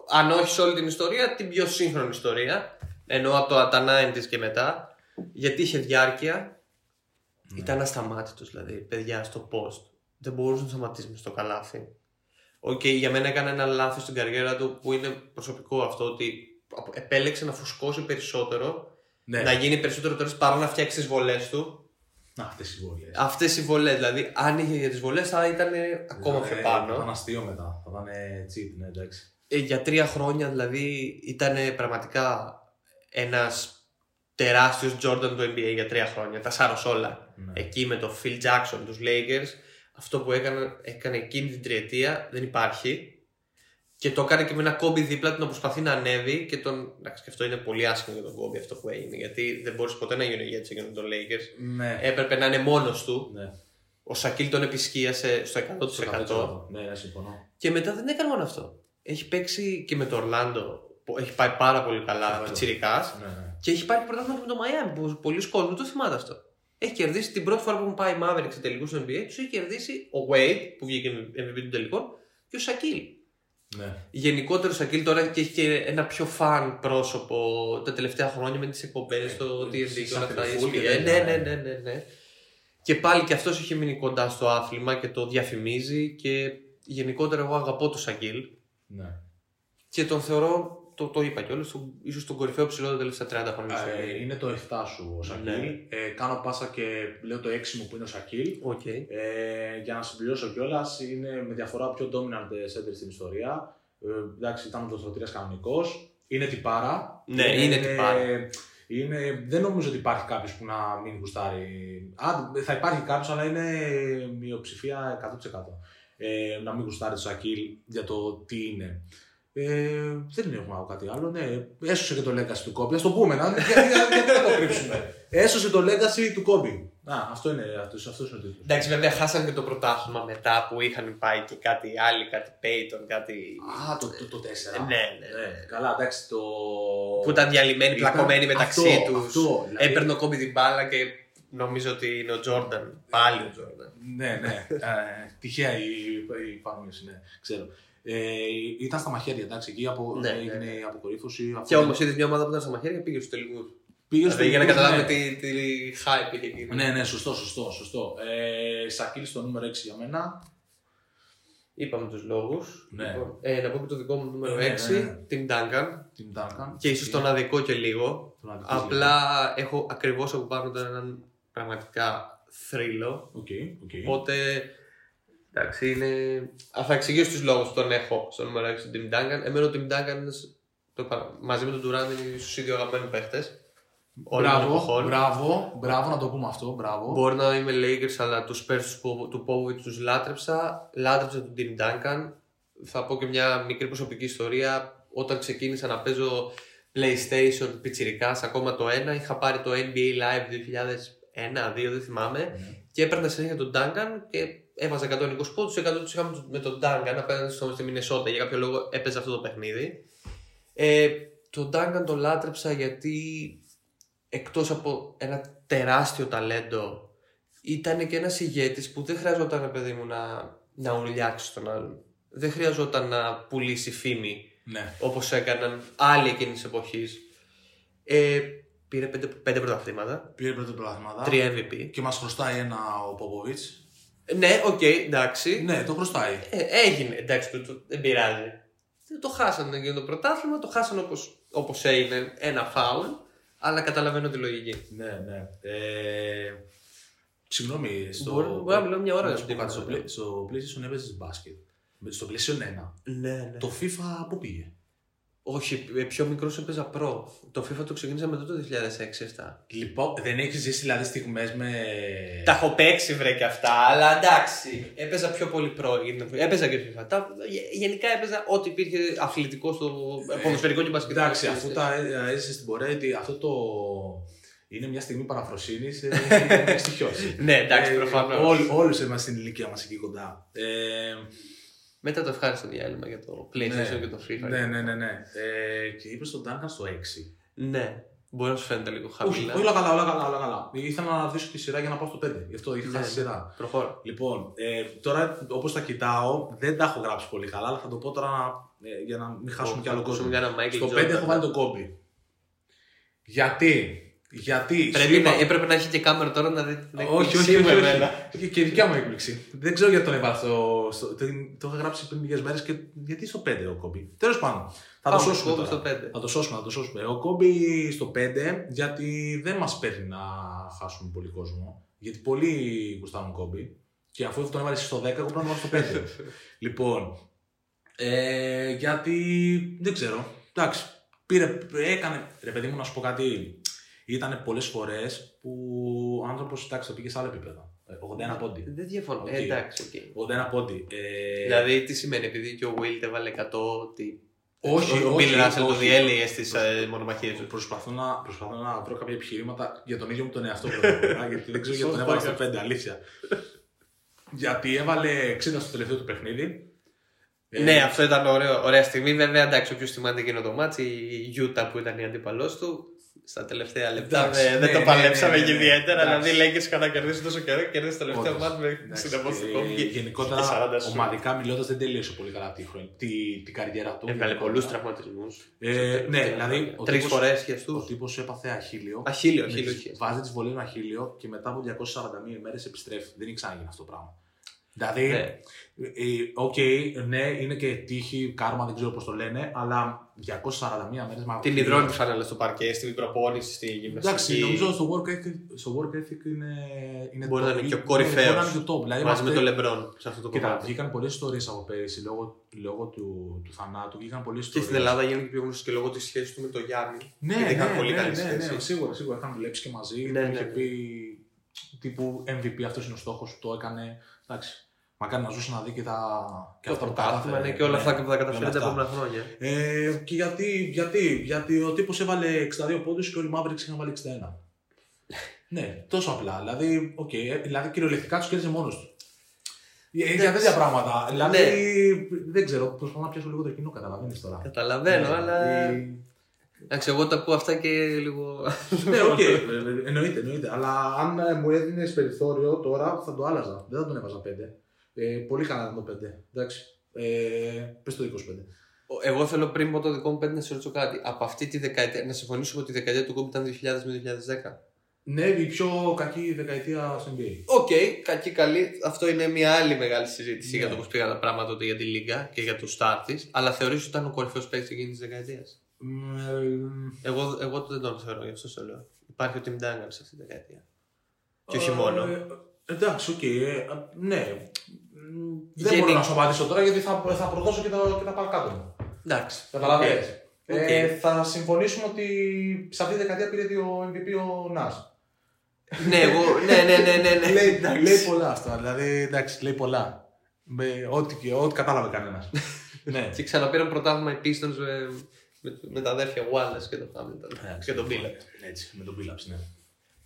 Αν όχι σε όλη την ιστορία, την πιο σύγχρονη ιστορία. Εννοώ από το, τα 90s και μετά. Γιατί είχε διάρκεια. Ναι. Ήταν ασταμάτητος δηλαδή, παιδιά στο post. Δεν μπορούσε να σταματήσει μες στο καλάθι. Οκ, για μένα έκανε ένα λάθος στην καριέρα του που είναι προσωπικό αυτό ότι επέλεξε να φουσκώσει περισσότερο, ναι. να γίνει περισσότερο τώρα παρά να φτιάξει τις βολές του. Να, αυτές οι βόλε. Αυτές οι βολές, δηλαδή αν είχε για τις βολές θα ήταν ακόμα πιο Θα πάνω. ήταν αστείο μετά. Θα ήταν cheat, ναι, εντάξει. Ε, για τρία χρόνια δηλαδή ήταν πραγματικά ένας τεράστιος Jordan του NBA για τρία χρόνια. Τα σάρωσε όλα. Ναι. Εκεί με το Phil Jackson, τους Lakers, αυτό που έκανε, έκανε εκείνη την τριετία δεν υπάρχει. Και το έκανε και με ένα Kobe δίπλα του να προσπαθεί να ανέβει και τον. Εντάξει, και αυτό είναι πολύ άσχημο για τον Kobe αυτό που έγινε. Γιατί δεν μπορούσε ποτέ να γίνει ο ηγέτη για τον Lakers. Ναι. Έπρεπε να είναι μόνος του. ναι. Ο Σακίλ τον επισκίασε στο 100%. Στο 100%. Ναι, ναι, συμφωνώ. Και μετά δεν έκανε μόνο αυτό. Έχει παίξει και με το Ορλάντο. που Έχει πάει πάρα πολύ καλά. Ορλάντο. Πιτσιρικά. Ναι, ναι. Και έχει πάρει πρωτάθλημα και με το Miami που πολλοί κόσμοι το θυμάται αυτό. Έχει κερδίσει την πρώτη φορά που έχουν πάει οι Mavericks σε τελικούς στο NBA. Τους έχει κερδίσει ο Wade που βγήκε MVP των τελικών και ο Σακίλ. Ναι. Γενικότερο ο Σακίλ τώρα και έχει και ένα πιο φαν πρόσωπο τα τελευταία χρόνια με τις εκπομπές στο TNT και σαν όλα αυτά. τηλεφούλ και ESPN. τέτοια, Ναι, ναι, ναι. ναι, ναι, ναι. Και πάλι και αυτός έχει μείνει κοντά στο άθλημα και το διαφημίζει και γενικότερα εγώ αγαπώ τον Σακίλ ναι. και τον θεωρώ, το, το είπα κιόλας, τον- ίσως τον κορυφαίο ψηλό τα τελευταία 30 χρόνια. στο Ε, NBA. είναι το 7 σου ο Σακίλ. Ναι. Ε, κάνω πάσα και λέω το 6 μου που είναι ο Σακίλ. Οκ. Ε, για να συμπληρώσω κιόλας, είναι με διαφορά πιο dominant center στην ιστορία. Ε, εντάξει, ήταν οδοστρωτήρας κανονικός. Είναι τυπάρα. Ναι, είναι τυπάρα. Είναι, δεν νομίζω ότι υπάρχει κάποιος που να μην γουστάρει. Α, θα υπάρχει κάποιος, αλλά είναι μειοψηφία 100%. Ε, να μην γουστάρει το Σακίλ για το τι είναι. Ε, δεν έχουμε άλλο κάτι άλλο. Ναι, έσωσε και το legacy του Κόμπι. Ας το πούμε, να, γιατί, γιατί, γιατί να το κρύψουμε. Έσωσε το legacy του Κόμπι. Α, αυτό είναι, αυτός, αυτός είναι ο τίτλος. Εντάξει, βέβαια χάσανε και το πρωτάθλημα μετά που είχαν πάει και κάτι άλλοι, κάτι Payton, κάτι. Α, το, το, το 4. Ε, ναι, ναι, ναι. Καλά, εντάξει, το. Που ήταν διαλυμένοι, Ήταν πλακωμένοι μεταξύ αυτό, τους. αυτό, δηλαδή. Έπαιρνε ο Κόμπι την μπάλα και νομίζω ότι είναι ο Τζόρνταν. Πάλι ο Τζόρνταν. Ναι, ναι. ε, τυχαία η, η παρόμοιωση, ναι, ξέρω. Ε, ήταν στα μαχαίρια, εντάξει, εκεί από, Ναι, έγινε ναι, ναι. η αποκορύφωση. Και όμως είδες μια ομάδα που ήταν στα μαχαίρια πήγε στους τελικούς. πήγε στο Δηλαδή για να τελικό, καταλάβουμε ναι. τι, τι hype είχε εκεί. Ναι, ναι, σωστό, σωστό. σωστό. Ε, Σακίλ στο νούμερο 6 για μένα. Είπαμε τους λόγους. Ναι. ε, να πω και το δικό μου νούμερο Ναι, 6, ναι, ναι. Tim Duncan. Tim Duncan. Και ίσως τον αδικώ και λίγο. Τον αδικώ Απλά έχω ακριβώς από πάνω τον έναν πραγματικά θρύλο. OK, OK. Οπότε. Εντάξει, είναι. Α, θα εξηγήσω τους λόγους που τον έχω στο νούμερο 6 τον Tim Duncan. Εμένα ο Tim Duncan είναι σ- το, παρα- μαζί με τον Durant είναι στους ίδιους αγαπημένοι παίχτες. Μπράβο, μπράβο, μπράβο να το πούμε αυτό, μπράβο. Μπορεί να είμαι Lakers, αλλά τους Spurs του Pop- του Popovich τους λάτρεψα. Λάτρεψα τον Tim Duncan. Θα πω και μια μικρή προσωπική ιστορία. Όταν ξεκίνησα να παίζω PlayStation πιτσιρικάς, ακόμα το ένα, είχα πάρει το NBA Live 2001-2002, δεν θυμάμαι. Ναι. Και έπαιρνα συνέχεια τον Duncan και έβαζα 120 πόντους, 100 τους είχαμε με τον Duncan απέναντι στο, στη Μινεσότα. Για κάποιο λόγο έπαιζε αυτό το παιχνίδι. Ε, τον Duncan τον λάτρεψα γιατί εκτός από ένα τεράστιο ταλέντο ήταν και ένας ηγέτης που δεν χρειαζόταν ρε παιδί μου να, να ουρλιάξει τον άλλον. Δεν χρειαζόταν να πουλήσει φήμη Ναι. όπως έκαναν άλλοι εκείνης της εποχής. Ε, πήρε πέντε, πέντε πρωταθλήματα, Πήρε πέντε πρωταθλήματα. τρία MVP. Και μας χρωστάει ένα ο Πόποβιτς. Ναι, οκ, εντάξει. Ναι, το χρωστάει. Ε, έγινε, εντάξει, το, το- δεν πειράζει. Το χάσανε για το πρωτάθλημα, το χάσανε όπως, όπως έγινε ένα φάουλ, αλλά καταλαβαίνω τη λογική. Ναι, ναι. Ε, συγγνώμη. Στο... Μπορεί- μπορεί να μιλάω μια ώρα να για σου το πω κάτι. Στο, τίποτα. play- στο PlayStation έπαιζες μπάσκετ. Με- Στο PlayStation 1. Ναι, ναι. Το FIFA πού πήγε; Όχι, ε, πιο μικρός έπαιζα προ. Το FIFA το ξεκίνησα μετά το 2006-2007. Λοιπόν, δεν έχεις ζήσει δηλαδή στιγμές με. Τα έχω παίξει βρε και αυτά, αλλά εντάξει. Έπαιζα πιο πολύ προ. γιατί Έπαιζα και FIFA. Τα, γε- γενικά έπαιζα ό,τι υπήρχε αθλητικό στο ποδοσφαιρικό και μπασκετικό. Ε, Εντάξει, αφού τα ε, έζησες στην πορεία, ότι αυτό το. Είναι μια στιγμή παραφροσύνης. Έχει στοιχειώσει. Ναι, εντάξει, προφανώς. Όλοι όλους είμαστε στην ηλικία μας εκεί κοντά. Ε, Μετά το ευχάριστο διάλειμμα για το PlayStation ναι, και το FIFA. Ναι, ναι, ναι. ναι. Ε, και είπες στον Duncan στο 6. Ναι. Μπορεί να σου φαίνεται λίγο Όχι, χαμηλά. όλα καλά, όλα καλά, όλα καλά. Ήθελα να αναδείξω τη σειρά για να πάω στο 5. Γι' αυτό είχα Ναι, χάσει ναι. σειρά. Προχώρα. Λοιπόν, ε, τώρα όπως τα κοιτάω, δεν τα έχω γράψει πολύ καλά, αλλά θα το πω τώρα ε, για να μην χάσουμε κι άλλο κόσμο. Για ένα Michael Στο 5 Jordan. έχω βάλει τον Κόμπι. Γιατί, γιατί. σου Πρέπει είπα- να, έπρεπε να έχει και κάμερα τώρα να δει την όχι, όχι, έκπληξή όχι, μου όχι, εμένα. Και, και δικιά μου έκπληξη. Δεν ξέρω γιατί τον έβαλα στο. στο το, το είχα γράψει πριν λίγες μέρες και γιατί στο 5 ο Κόμπι. Τέλος πάντων. Θα το Πάμε, σώσουμε. Κόμπι τώρα. στο 5. Θα το σώσουμε, θα το σώσουμε. Ο Κόμπι στο 5 γιατί δεν μας παίρνει να χάσουμε πολύ κόσμο. Γιατί πολλοί γουστάρουν Κόμπι. Και αφού τον έβαλε στο 10, εγώ πρέπει να τον βάλω στο 5. λοιπόν. Ε, γιατί δεν ξέρω. Εντάξει. Πήρε, έκανε. Ρε παιδί μου, να σου πω κάτι. Ήταν πολλές φορές που ο άνθρωπος εντάξει, το πήγε σε άλλο επίπεδο. Ε, 81 πόντοι. Δεν διαφωνώ. Οκ. Ε, εντάξει, οκ. 81 πόντοι. Ε, Δηλαδή, τι σημαίνει, επειδή και ο Wilt έβαλε 100, ότι. Όχι, ο όχι, Bill Russell το όχι. διέλυε στις μονομαχίες του. Προσπαθώ να, προσπαθώ να βρω κάποια επιχειρήματα για τον ίδιο μου τον εαυτό πρώτα, γιατί δεν ξέρω γιατί τον έβαλα στο 5, αλήθεια. γιατί έβαλε 60 στο τελευταίο του παιχνίδι. Ε, Ναι, αυτό ήταν ωραίο, ωραία στιγμή. Βέβαια, εντάξει, όποιος θυμάται εκείνο το μάτσι, η Γιούτα που ήταν η αντίπαλός του, στα τελευταία λεπτά Εντάξει, δεν, δεν ναι, το ναι, παλέψαμε ναι, ναι, και ναι. ιδιαίτερα. Εντάξει. Δηλαδή, λέει και είχαν κερδίσει τόσο καιρό και κέρδισε το τελευταίο όντως. μάτι με Εντάξει, 60 πόντου ε, κόμμα. Γενικότερα, και 40 σου. ομαδικά μιλώντας, δεν τελείωσε πολύ καλά τη, χρονιά- τη, την καριέρα του. Έβγαλε γενικότερα. πολλούς τραυματισμούς. Ε, ναι, δηλαδή. ο Τρεις τύπος- φορές Ο χεστού. τύπο έπαθε αχίλιο. Αχίλιο, Με αχίλιο. τις- είχε. Βάζει τις βολές με αχίλιο και μετά από 241 ημέρες επιστρέφει. Δεν έχει ξαναγίνει αυτό το πράγμα. Δηλαδή, Ναι. ε, Οκ, ναι, είναι και τύχη, κάρμα, δεν ξέρω πώς το λένε, αλλά 241 μέρες με Την υδρώνει τη φανέλα στο παρκέ, στην προπόνηση, στη Εντάξει, γυμναστική. νομίζω στο work ethic, στο work ethic είναι, είναι Μπορεί να είναι top. και ο Ναι, κορυφαίος. Μπορεί να είναι και ο top. Δηλαδή, Μαζί με είμαστε- τον Λεμπρόν σε αυτό το Κοίτα, κομμάτι. βγήκαν πολλές ιστορίες από πέρυσι λόγω, λόγω του, του θανάτου. Βγήκαν πολλές Και ιστορίες. στην Ελλάδα γίνονται πιο γνωστό και λόγω της σχέσης του με τον Γιάννη. Ναι, Γιατί ναι, είχαν πολύ ναι, καλή ναι, σχέση. ναι, σίγουρα, σίγουρα είχαν δουλέψει και μαζί. Ναι, του ναι, είχε ναι. πει τύπου MVP, αυτός είναι ο στόχος σου, το έκανε. Εντάξει. Μακάρι να ζούσε να δει και τα. και Το αυτά που πρωτάθλημα κατάφερε. είναι και όλα αυτά Ναι, που θα καταφέρει όλα τα αυτά. επόμενα χρόνια. Ε, και γιατί, γιατί, γιατί ο τύπος έβαλε 62 πόντους και όλοι οι Mavericks είχαν βάλει 61. ναι, τόσο απλά. Δηλαδή, οκ, ε, δηλαδή κυριολεκτικά τους κέρδισε μόνος τους. Ε, Για τέτοια πράγματα. Δηλαδή, Ναι. δεν ξέρω, προσπαθώ να πιάσω λίγο το κοινό, καταλαβαίνεις τώρα. Καταλαβαίνω, Ναι, αλλά. ε, Εντάξει, εγώ τα ακούω αυτά και λίγο. ναι, οκ, ε, ε, εννοείται, εννοείται. Αλλά αν ε, μου έδινες περιθώριο τώρα θα το άλλαζα. Δεν θα τον έβαζα 5. Ε, πολύ καλά ήταν το 5. Εντάξει. Ε, Πες το 25. Εγώ θέλω πριν από το δικό μου πέντε να σε ρωτήσω κάτι. Από αυτή τη δεκαετία, να συμφωνήσουμε ότι η δεκαετία του Κόμπι ήταν 2000 με 2010. Ναι, η πιο κακή δεκαετία στο NBA. OK, κακή καλή. Αυτό είναι μια άλλη μεγάλη συζήτηση Ναι. για το πώς πήγαν τα πράγματα τότε για τη Λίγκα και για τους σταρ της. Αλλά θεωρείς ότι ήταν ο κορυφαίος παίκτης εκείνης της δεκαετίας; Μ, ε, Εγώ, εγώ δεν τον θεωρώ, γι' αυτό σε λέω. Υπάρχει ο Tim Duncan σε αυτή τη δεκαετία. Και όχι μόνο. Ε, εντάξει, οκ. ε, ναι. Μ, Δεν Γενικ- μπορώ να σου απαντήσω τώρα γιατί θα, θα προδώσω και τα, και τα παρακάτω μου. Εντάξει. Καταλαβαίνεις. Οκ. Ε, θα συμφωνήσουμε ότι σε αυτή τη δεκαετία πήρε δύο MVP ο Νας. ναι, εγώ, ναι, ναι, ναι, ναι, ναι. λέει, Εντάξει. λέει πολλά αυτά. Δηλαδή, εντάξει, λέει πολλά. Με, ό,τι, και- ό,τι κατάλαβε κανένας. ναι. Και ξαναπήραν πρωτάθλημα οι Pistons με, με, με τα αδέρφια Wallace και τον Hamilton. Εντάξει, και τον Billups. Ναι, Έτσι, με τον Billups, ναι.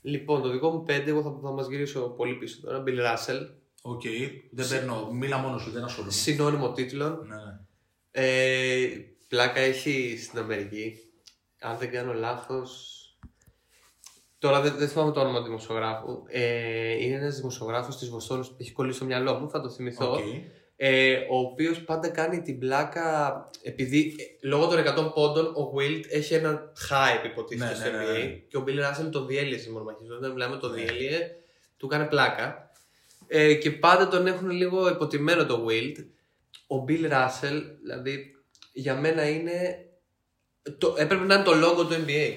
Λοιπόν, το δικό μου πέντε, εγώ θα, θα μας γυρίσω πολύ πίσω τώρα. Bill Russell. OK, δεν παίρνω. Μίλα μόνος σου, δεν ασχολούμαι. Συνώνυμο τίτλος. Ναι, ναι. Ε, πλάκα έχει στην Αμερική. Αν δεν κάνω λάθος. Τώρα δεν, δεν θυμάμαι το όνομα του δημοσιογράφου. Ε, είναι ένας δημοσιογράφος της Βοστόνης που έχει κολλήσει στο μυαλό μου, θα το θυμηθώ. Οκ. Ε, ο οποίος πάντα κάνει την πλάκα. Επειδή ε, λόγω των 100 πόντων ο Wild έχει ένα hype υποτίθεται Ναι, στο ναι, ναι, NBA ναι. και ο Bill Russell τον διέλυε στι μονομαχίε. Όταν μιλάμε τον Ναι. διέλυε, του έκανε πλάκα. Ε, και πάντα τον έχουν λίγο υποτιμένο το Wild. Ο Bill Russell, δηλαδή, για μένα είναι. Το, έπρεπε να είναι το logo του NBA.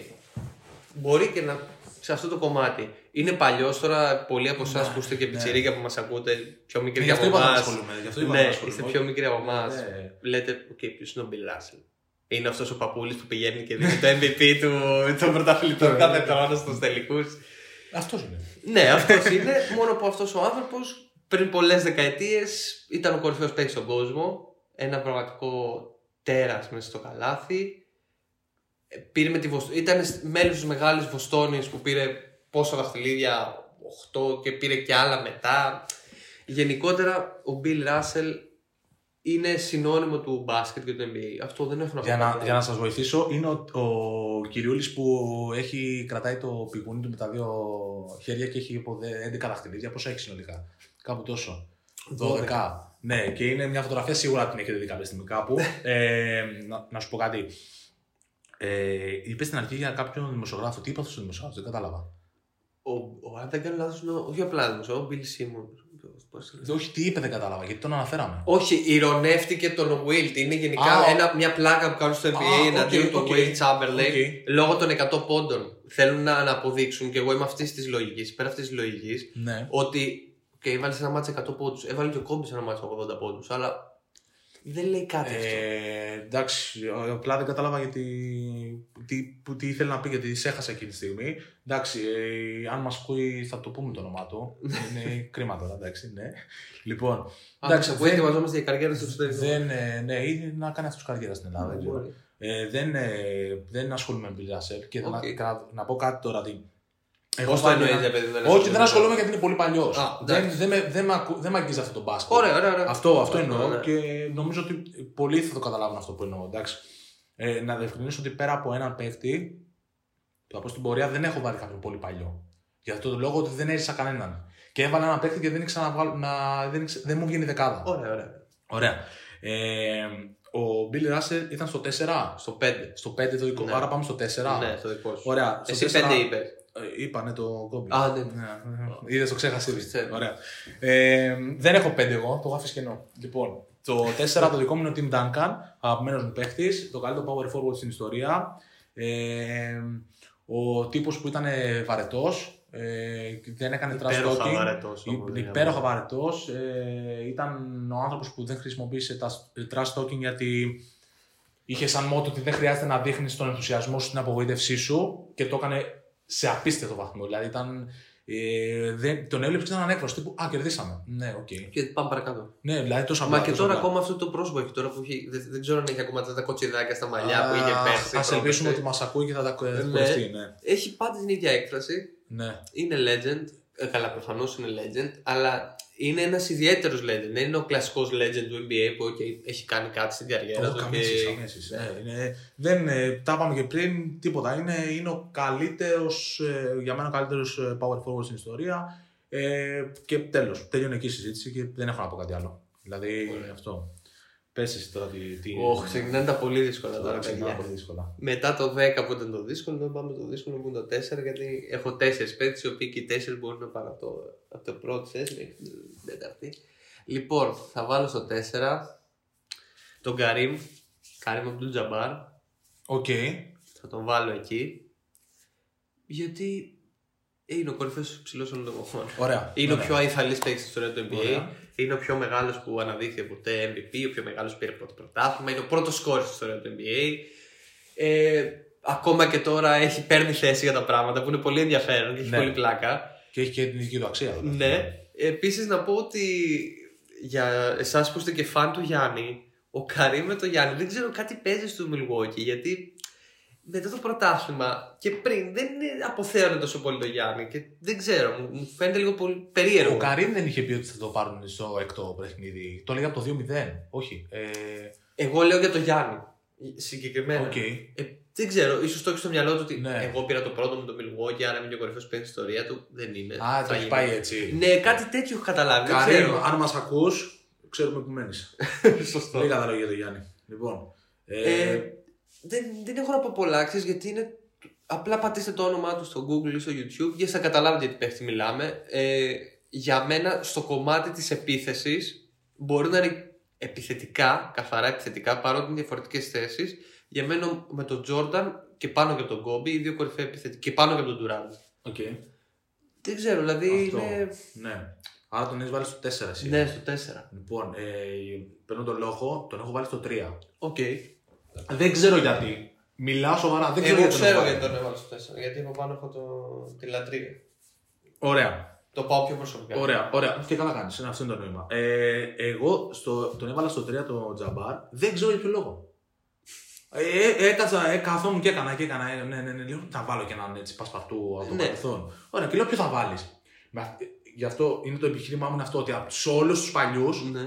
Μπορεί και να. σε αυτό το κομμάτι. Είναι παλιός τώρα. Πολλοί από εσάς Ναι, που είστε και ναι. πιτσιρίκια που μας ακούτε, πιο μικροί Γι' αυτό από είπα να εμάς. ασχολούμαι. Γι' αυτό είπα Ναι, να ασχολούμαι. είστε πιο μικροί από εμάς. Ναι. Λέτε, οκ, ποιος είναι ο Bill Russell; Είναι αυτός ο παππούλης που πηγαίνει και δίνει το MVP του των πρωταθλητών κάθε χρόνο στους τελικούς. Αυτός είναι. Ναι, αυτός είναι. Μόνο που αυτός ο άνθρωπος πριν πολλές δεκαετίες ήταν ο κορυφαίος παίκτης στον κόσμο. Ένα πραγματικό τέρας μέσα στο καλάθι. Ε, Πήρε με τη Βοσ- Ήταν μέλος της μεγάλης Βοστόνης που πήρε πόσα δαχτυλίδια, 8 και πήρε και άλλα μετά. Γενικότερα ο Bill Russell είναι συνώνυμο του μπάσκετ και του NBA. Αυτό δεν έχω να πω. Για να, κάτι για άλλο. να σας βοηθήσω, είναι ο, ο Κυριούλης που έχει, κρατάει το πηγούνι του με τα δύο χέρια και έχει από δε- 11 δαχτυλίδια. Πόσα έχει συνολικά; Κάπου τόσο. 12. Ναι, και είναι μια φωτογραφία σίγουρα την έχετε δει κάποια στιγμή κάπου. ε, να, να σου πω κάτι. Ε, είπε στην αρχή για κάποιον δημοσιογράφο. Τι είπε αυτό ο δημοσιογράφο, δεν κατάλαβα. Ο, ο, αν δεν κάνω λάθος, είναι ο- όχι απλά δημοσιογράφος, ο Bill Simmons. Πώς το λένε. Όχι, τι είπε, δεν κατάλαβα, γιατί τον αναφέραμε. Όχι, ηρωνεύτηκε τον Wilt. Είναι γενικά Α, ένα, μια πλάκα που κάνουν στο NBA Α, εναντίον οκ, του οκ. Wilt Chamberlain Οκ. λόγω των 100 πόντων. Θέλουν να, να αποδείξουν, και εγώ είμαι αυτής της λογικής, πέρα αυτής της λογικής, Ναι. ότι. Και έβαλε ένα μάτσο 100 πόντους. Έβαλε και ο Κόμπι ένα μάτσο 80 πόντους. Αλλά δεν λέει κάτι αυτό; Ε, εντάξει, απλά δεν κατάλαβα γιατί, τι, που, τι ήθελε να πει γιατί σε έχασα εκείνη τη στιγμή. Εντάξει, ε, αν μας ακούει θα το πούμε το όνομά του. Είναι κρίμα τώρα, εντάξει, ναι. Λοιπόν, Αν εντάξει, δεν ακούει, δεν, ετοιμαζόμαστε για καριέρα στο εξωτερικό. δεν, ε, ναι, ή να κάνει αυτός καριέρα στην Ελλάδα. δεν ξέρω. Μπορεί. Ε, δεν, ε, δεν ασχολούμαι με Bill Russell και Οκ. να, να, να πω κάτι τώρα. Τι, Πώς το βάλει εννοεί, ένα- ρε παιδί, δεν Όχι, δεν ασχολούμαι γιατί είναι πολύ παλιός. Α, Δεν, εντάξει. δεν, με, δεν, με ακου- δεν με αγγίζει αυτό το μπάσκετ. Ωραία, ωραία, ωραία. Αυτό, αυτό Ωραία, εννοώ ωραία. και νομίζω ότι πολλοί θα το καταλάβουν αυτό που εννοώ. Εντάξει. Ε, να διευκρινίσω ότι πέρα από έναν παίκτη, το από στην πορεία δεν έχω βάλει κάποιον πολύ παλιό. Για αυτό το λόγο ότι δεν έρισα κανέναν. Και έβαλα έναν παίκτη και δεν ήξερα να βγάλω. Να, δεν, ήξερα- δεν μου βγαίνει δεκάδα. Ωραία, ωραία. Ωραία. Ε, ο Billy Russell ήταν στο 4. Στο 5. Στο 5 το δικό. Ναι. Άρα πάμε στο 4. Ναι, στο δικό σου. Ωραία. Στο Εσύ 4 5 είπες. Ε, Είπανε το κόμπι. Α, ναι. Είδες το ξέχασες ήδη. Ξέρω. Ωραία. Ε, δεν έχω πέντε εγώ, το έχω αφήσει κενό. Λοιπόν, το 4 το δικό μου είναι ο Tim Duncan, αγαπημένος μου παίχτη, το καλύτερο power forward στην ιστορία. Ε, ο τύπος που ήταν βαρετός, ε, δεν έκανε trash Υπέροχα talking. βαρετός, όμως, Υ- δηλαδή. Υπέροχα βαρετός. Ε, ήταν ο άνθρωπος που δεν χρησιμοποίησε τα trash talking γιατί είχε σαν μότο ότι δεν χρειάζεται να δείχνεις τον ενθουσιασμό σου, την απογοήτευσή σου και το έκανε σε απίστευτο βαθμό. Δηλαδή ήταν. Ε, δεν, τον έβλεπες και ήταν ανέκφραστος. Τύπου Α, κερδίσαμε. Ναι, οκ. Και πάμε παρακάτω. Ναι, δηλαδή τόσο απλά. Μα και τόσο τώρα απλά. ακόμα αυτό το πρόσωπο έχει τώρα που έχει. Δεν, δεν ξέρω αν έχει ακόμα τα κοτσιδάκια στα μαλλιά που είχε Α, πέρσι. Ας ελπίσουμε ότι πρόπερσι. μας ακούει και θα τα Ναι. κορευτεί. Ναι. Έχει πάντα την ίδια έκφραση. ναι. Είναι legend. Ε, καλά, προφανώς είναι legend. Αλλά είναι ένας ιδιαίτερος legend. Δεν είναι ο κλασικός legend του NBA που okay, έχει κάνει κάτι στην καριέρα Όχι, του. καμία και- σχέση, καμία σχέση. Ναι, είναι, δεν, ε, τα είπαμε και πριν, τίποτα. Είναι, είναι ο καλύτερος, για μένα ο καλύτερος power forward στην ιστορία. Ε, και τέλος. Τέλειωνε εκεί η συζήτηση και δεν έχω να πω κάτι άλλο. Δηλαδή αυτό. Πες εσύ τώρα τι. τι... Ωχ, ξεκινάνε τα πολύ δύσκολα τώρα, Τώρα ξεκινάμε παιδιά. πολύ δύσκολα. Μετά το 10 που ήταν το δύσκολο, τώρα πάμε το δύσκολο που είναι το 4, γιατί έχω 4 παίκτες, οι οποίοι και οι 4 μπορούν να πάνε από το, από το πρώτο θέση μέχρι την τέταρτη. Λοιπόν, θα βάλω στο 4 τον Καρίμ, Καρίμ Αμπντούλ Τζαμπάρ. Οκ. Θα τον βάλω εκεί. Γιατί είναι ο κορυφαίος ψηλός όλων των εποχών. Ωραία. Είναι ο Ωραία. πιο αειθαλής παίκτης στην ιστορία του NBA. Ωραία. Είναι ο πιο μεγάλος που αναδείχθηκε ποτέ MVP, ο πιο μεγάλος που πήρε πρώτο πρωτάθλημα. Είναι ο πρώτος σκόρερ στην ιστορία του NBA. Ε, ακόμα και τώρα έχει παίρνει θέση για τα πράγματα που είναι πολύ ενδιαφέρον και έχει Ναι. πολύ πλάκα. Και έχει και την δική του αξία. βέβαια. Ναι. Επίσης να πω ότι για εσάς που είστε και φαν του Γιάννη, ο Καρίμ με τον Γιάννη δεν ξέρω κάτι παίζει στο Milwaukee γιατί μετά το πρωτάθλημα και πριν δεν αποθέωνε τόσο πολύ τον Γιάννη και δεν ξέρω, μου- μου φαίνεται λίγο πολύ περίεργο. Ο Καρύμ δεν είχε πει ότι θα το πάρουν στο έκτο παιχνίδι. Το λέγα από το 2-0. Όχι. Ε, Εγώ λέω για τον Γιάννη. Συγκεκριμένα. Οκ. Ε, δεν ξέρω, ίσως το έχει στο μυαλό του ότι Ναι. εγώ πήρα το πρώτο με το Milwaukee, άρα είμαι ο κορυφαίος παίκτης στην ιστορία του. Δεν είναι. Α, Θα το έχει γίνει. πάει έτσι. Ναι, κάτι τέτοιο έχω καταλάβει. δεν Καρίμ, ξέρω. αν μας ακούς, ξέρουμε που μένεις. Σωστό. Λίγα τα λόγια για τον Γιάννη. Λοιπόν. Ε, Ε, δεν, δεν έχω να πω πολλά, ξέρεις, γιατί είναι. Απλά πατήστε το όνομά του στο Google ή στο YouTube και θα καταλάβετε γιατί παίχτη μιλάμε. Ε, για μένα, στο κομμάτι της επίθεσης μπορεί να είναι επιθετικά, καθαρά επιθετικά, παρότι είναι διαφορετικές θέσεις. Για μένα με τον Τζόρνταν και πάνω και από τον Κόμπι, οι δύο κορυφαίοι επιθετικοί. Και πάνω και από τον Ντουράντ. οκ. Δεν ξέρω, δηλαδή Αυτό. είναι. Ναι. Άρα τον έχεις βάλει στο 4 εσύ. Ναι, στο 4. Λοιπόν, ε, παίρνω τον λόγο, τον έχω βάλει στο 3. Οκ. Δεν ξέρω γιατί. Μιλάω σοβαρά. Δεν ξέρω Εγώ γιατί. τον ξέρω έχω γιατί βάλει. τον έβαλα στο 4. Γιατί από πάνω έχω το... τη λατρεία. Ωραία. Το πάω πιο προσωπικά. Ωραία, ωραία. Και καλά κάνεις. Αυτό είναι το νόημα. Ε, εγώ στο, τον έβαλα στο 3 το Τζαμπάρ. Δεν ξέρω για ποιο λόγο. Ε, έκατσα, ε, καθόμουν και έκανα και έκανα. Ε, ναι, ναι, ναι, λέω, θα βάλω και έναν έτσι πασπαρτού από το Ναι. παρελθόν. Ωραία, και λέω ποιο θα βάλεις; Γι' αυτό είναι το επιχείρημά μου είναι αυτό ότι από όλους τους παλιούς Ναι.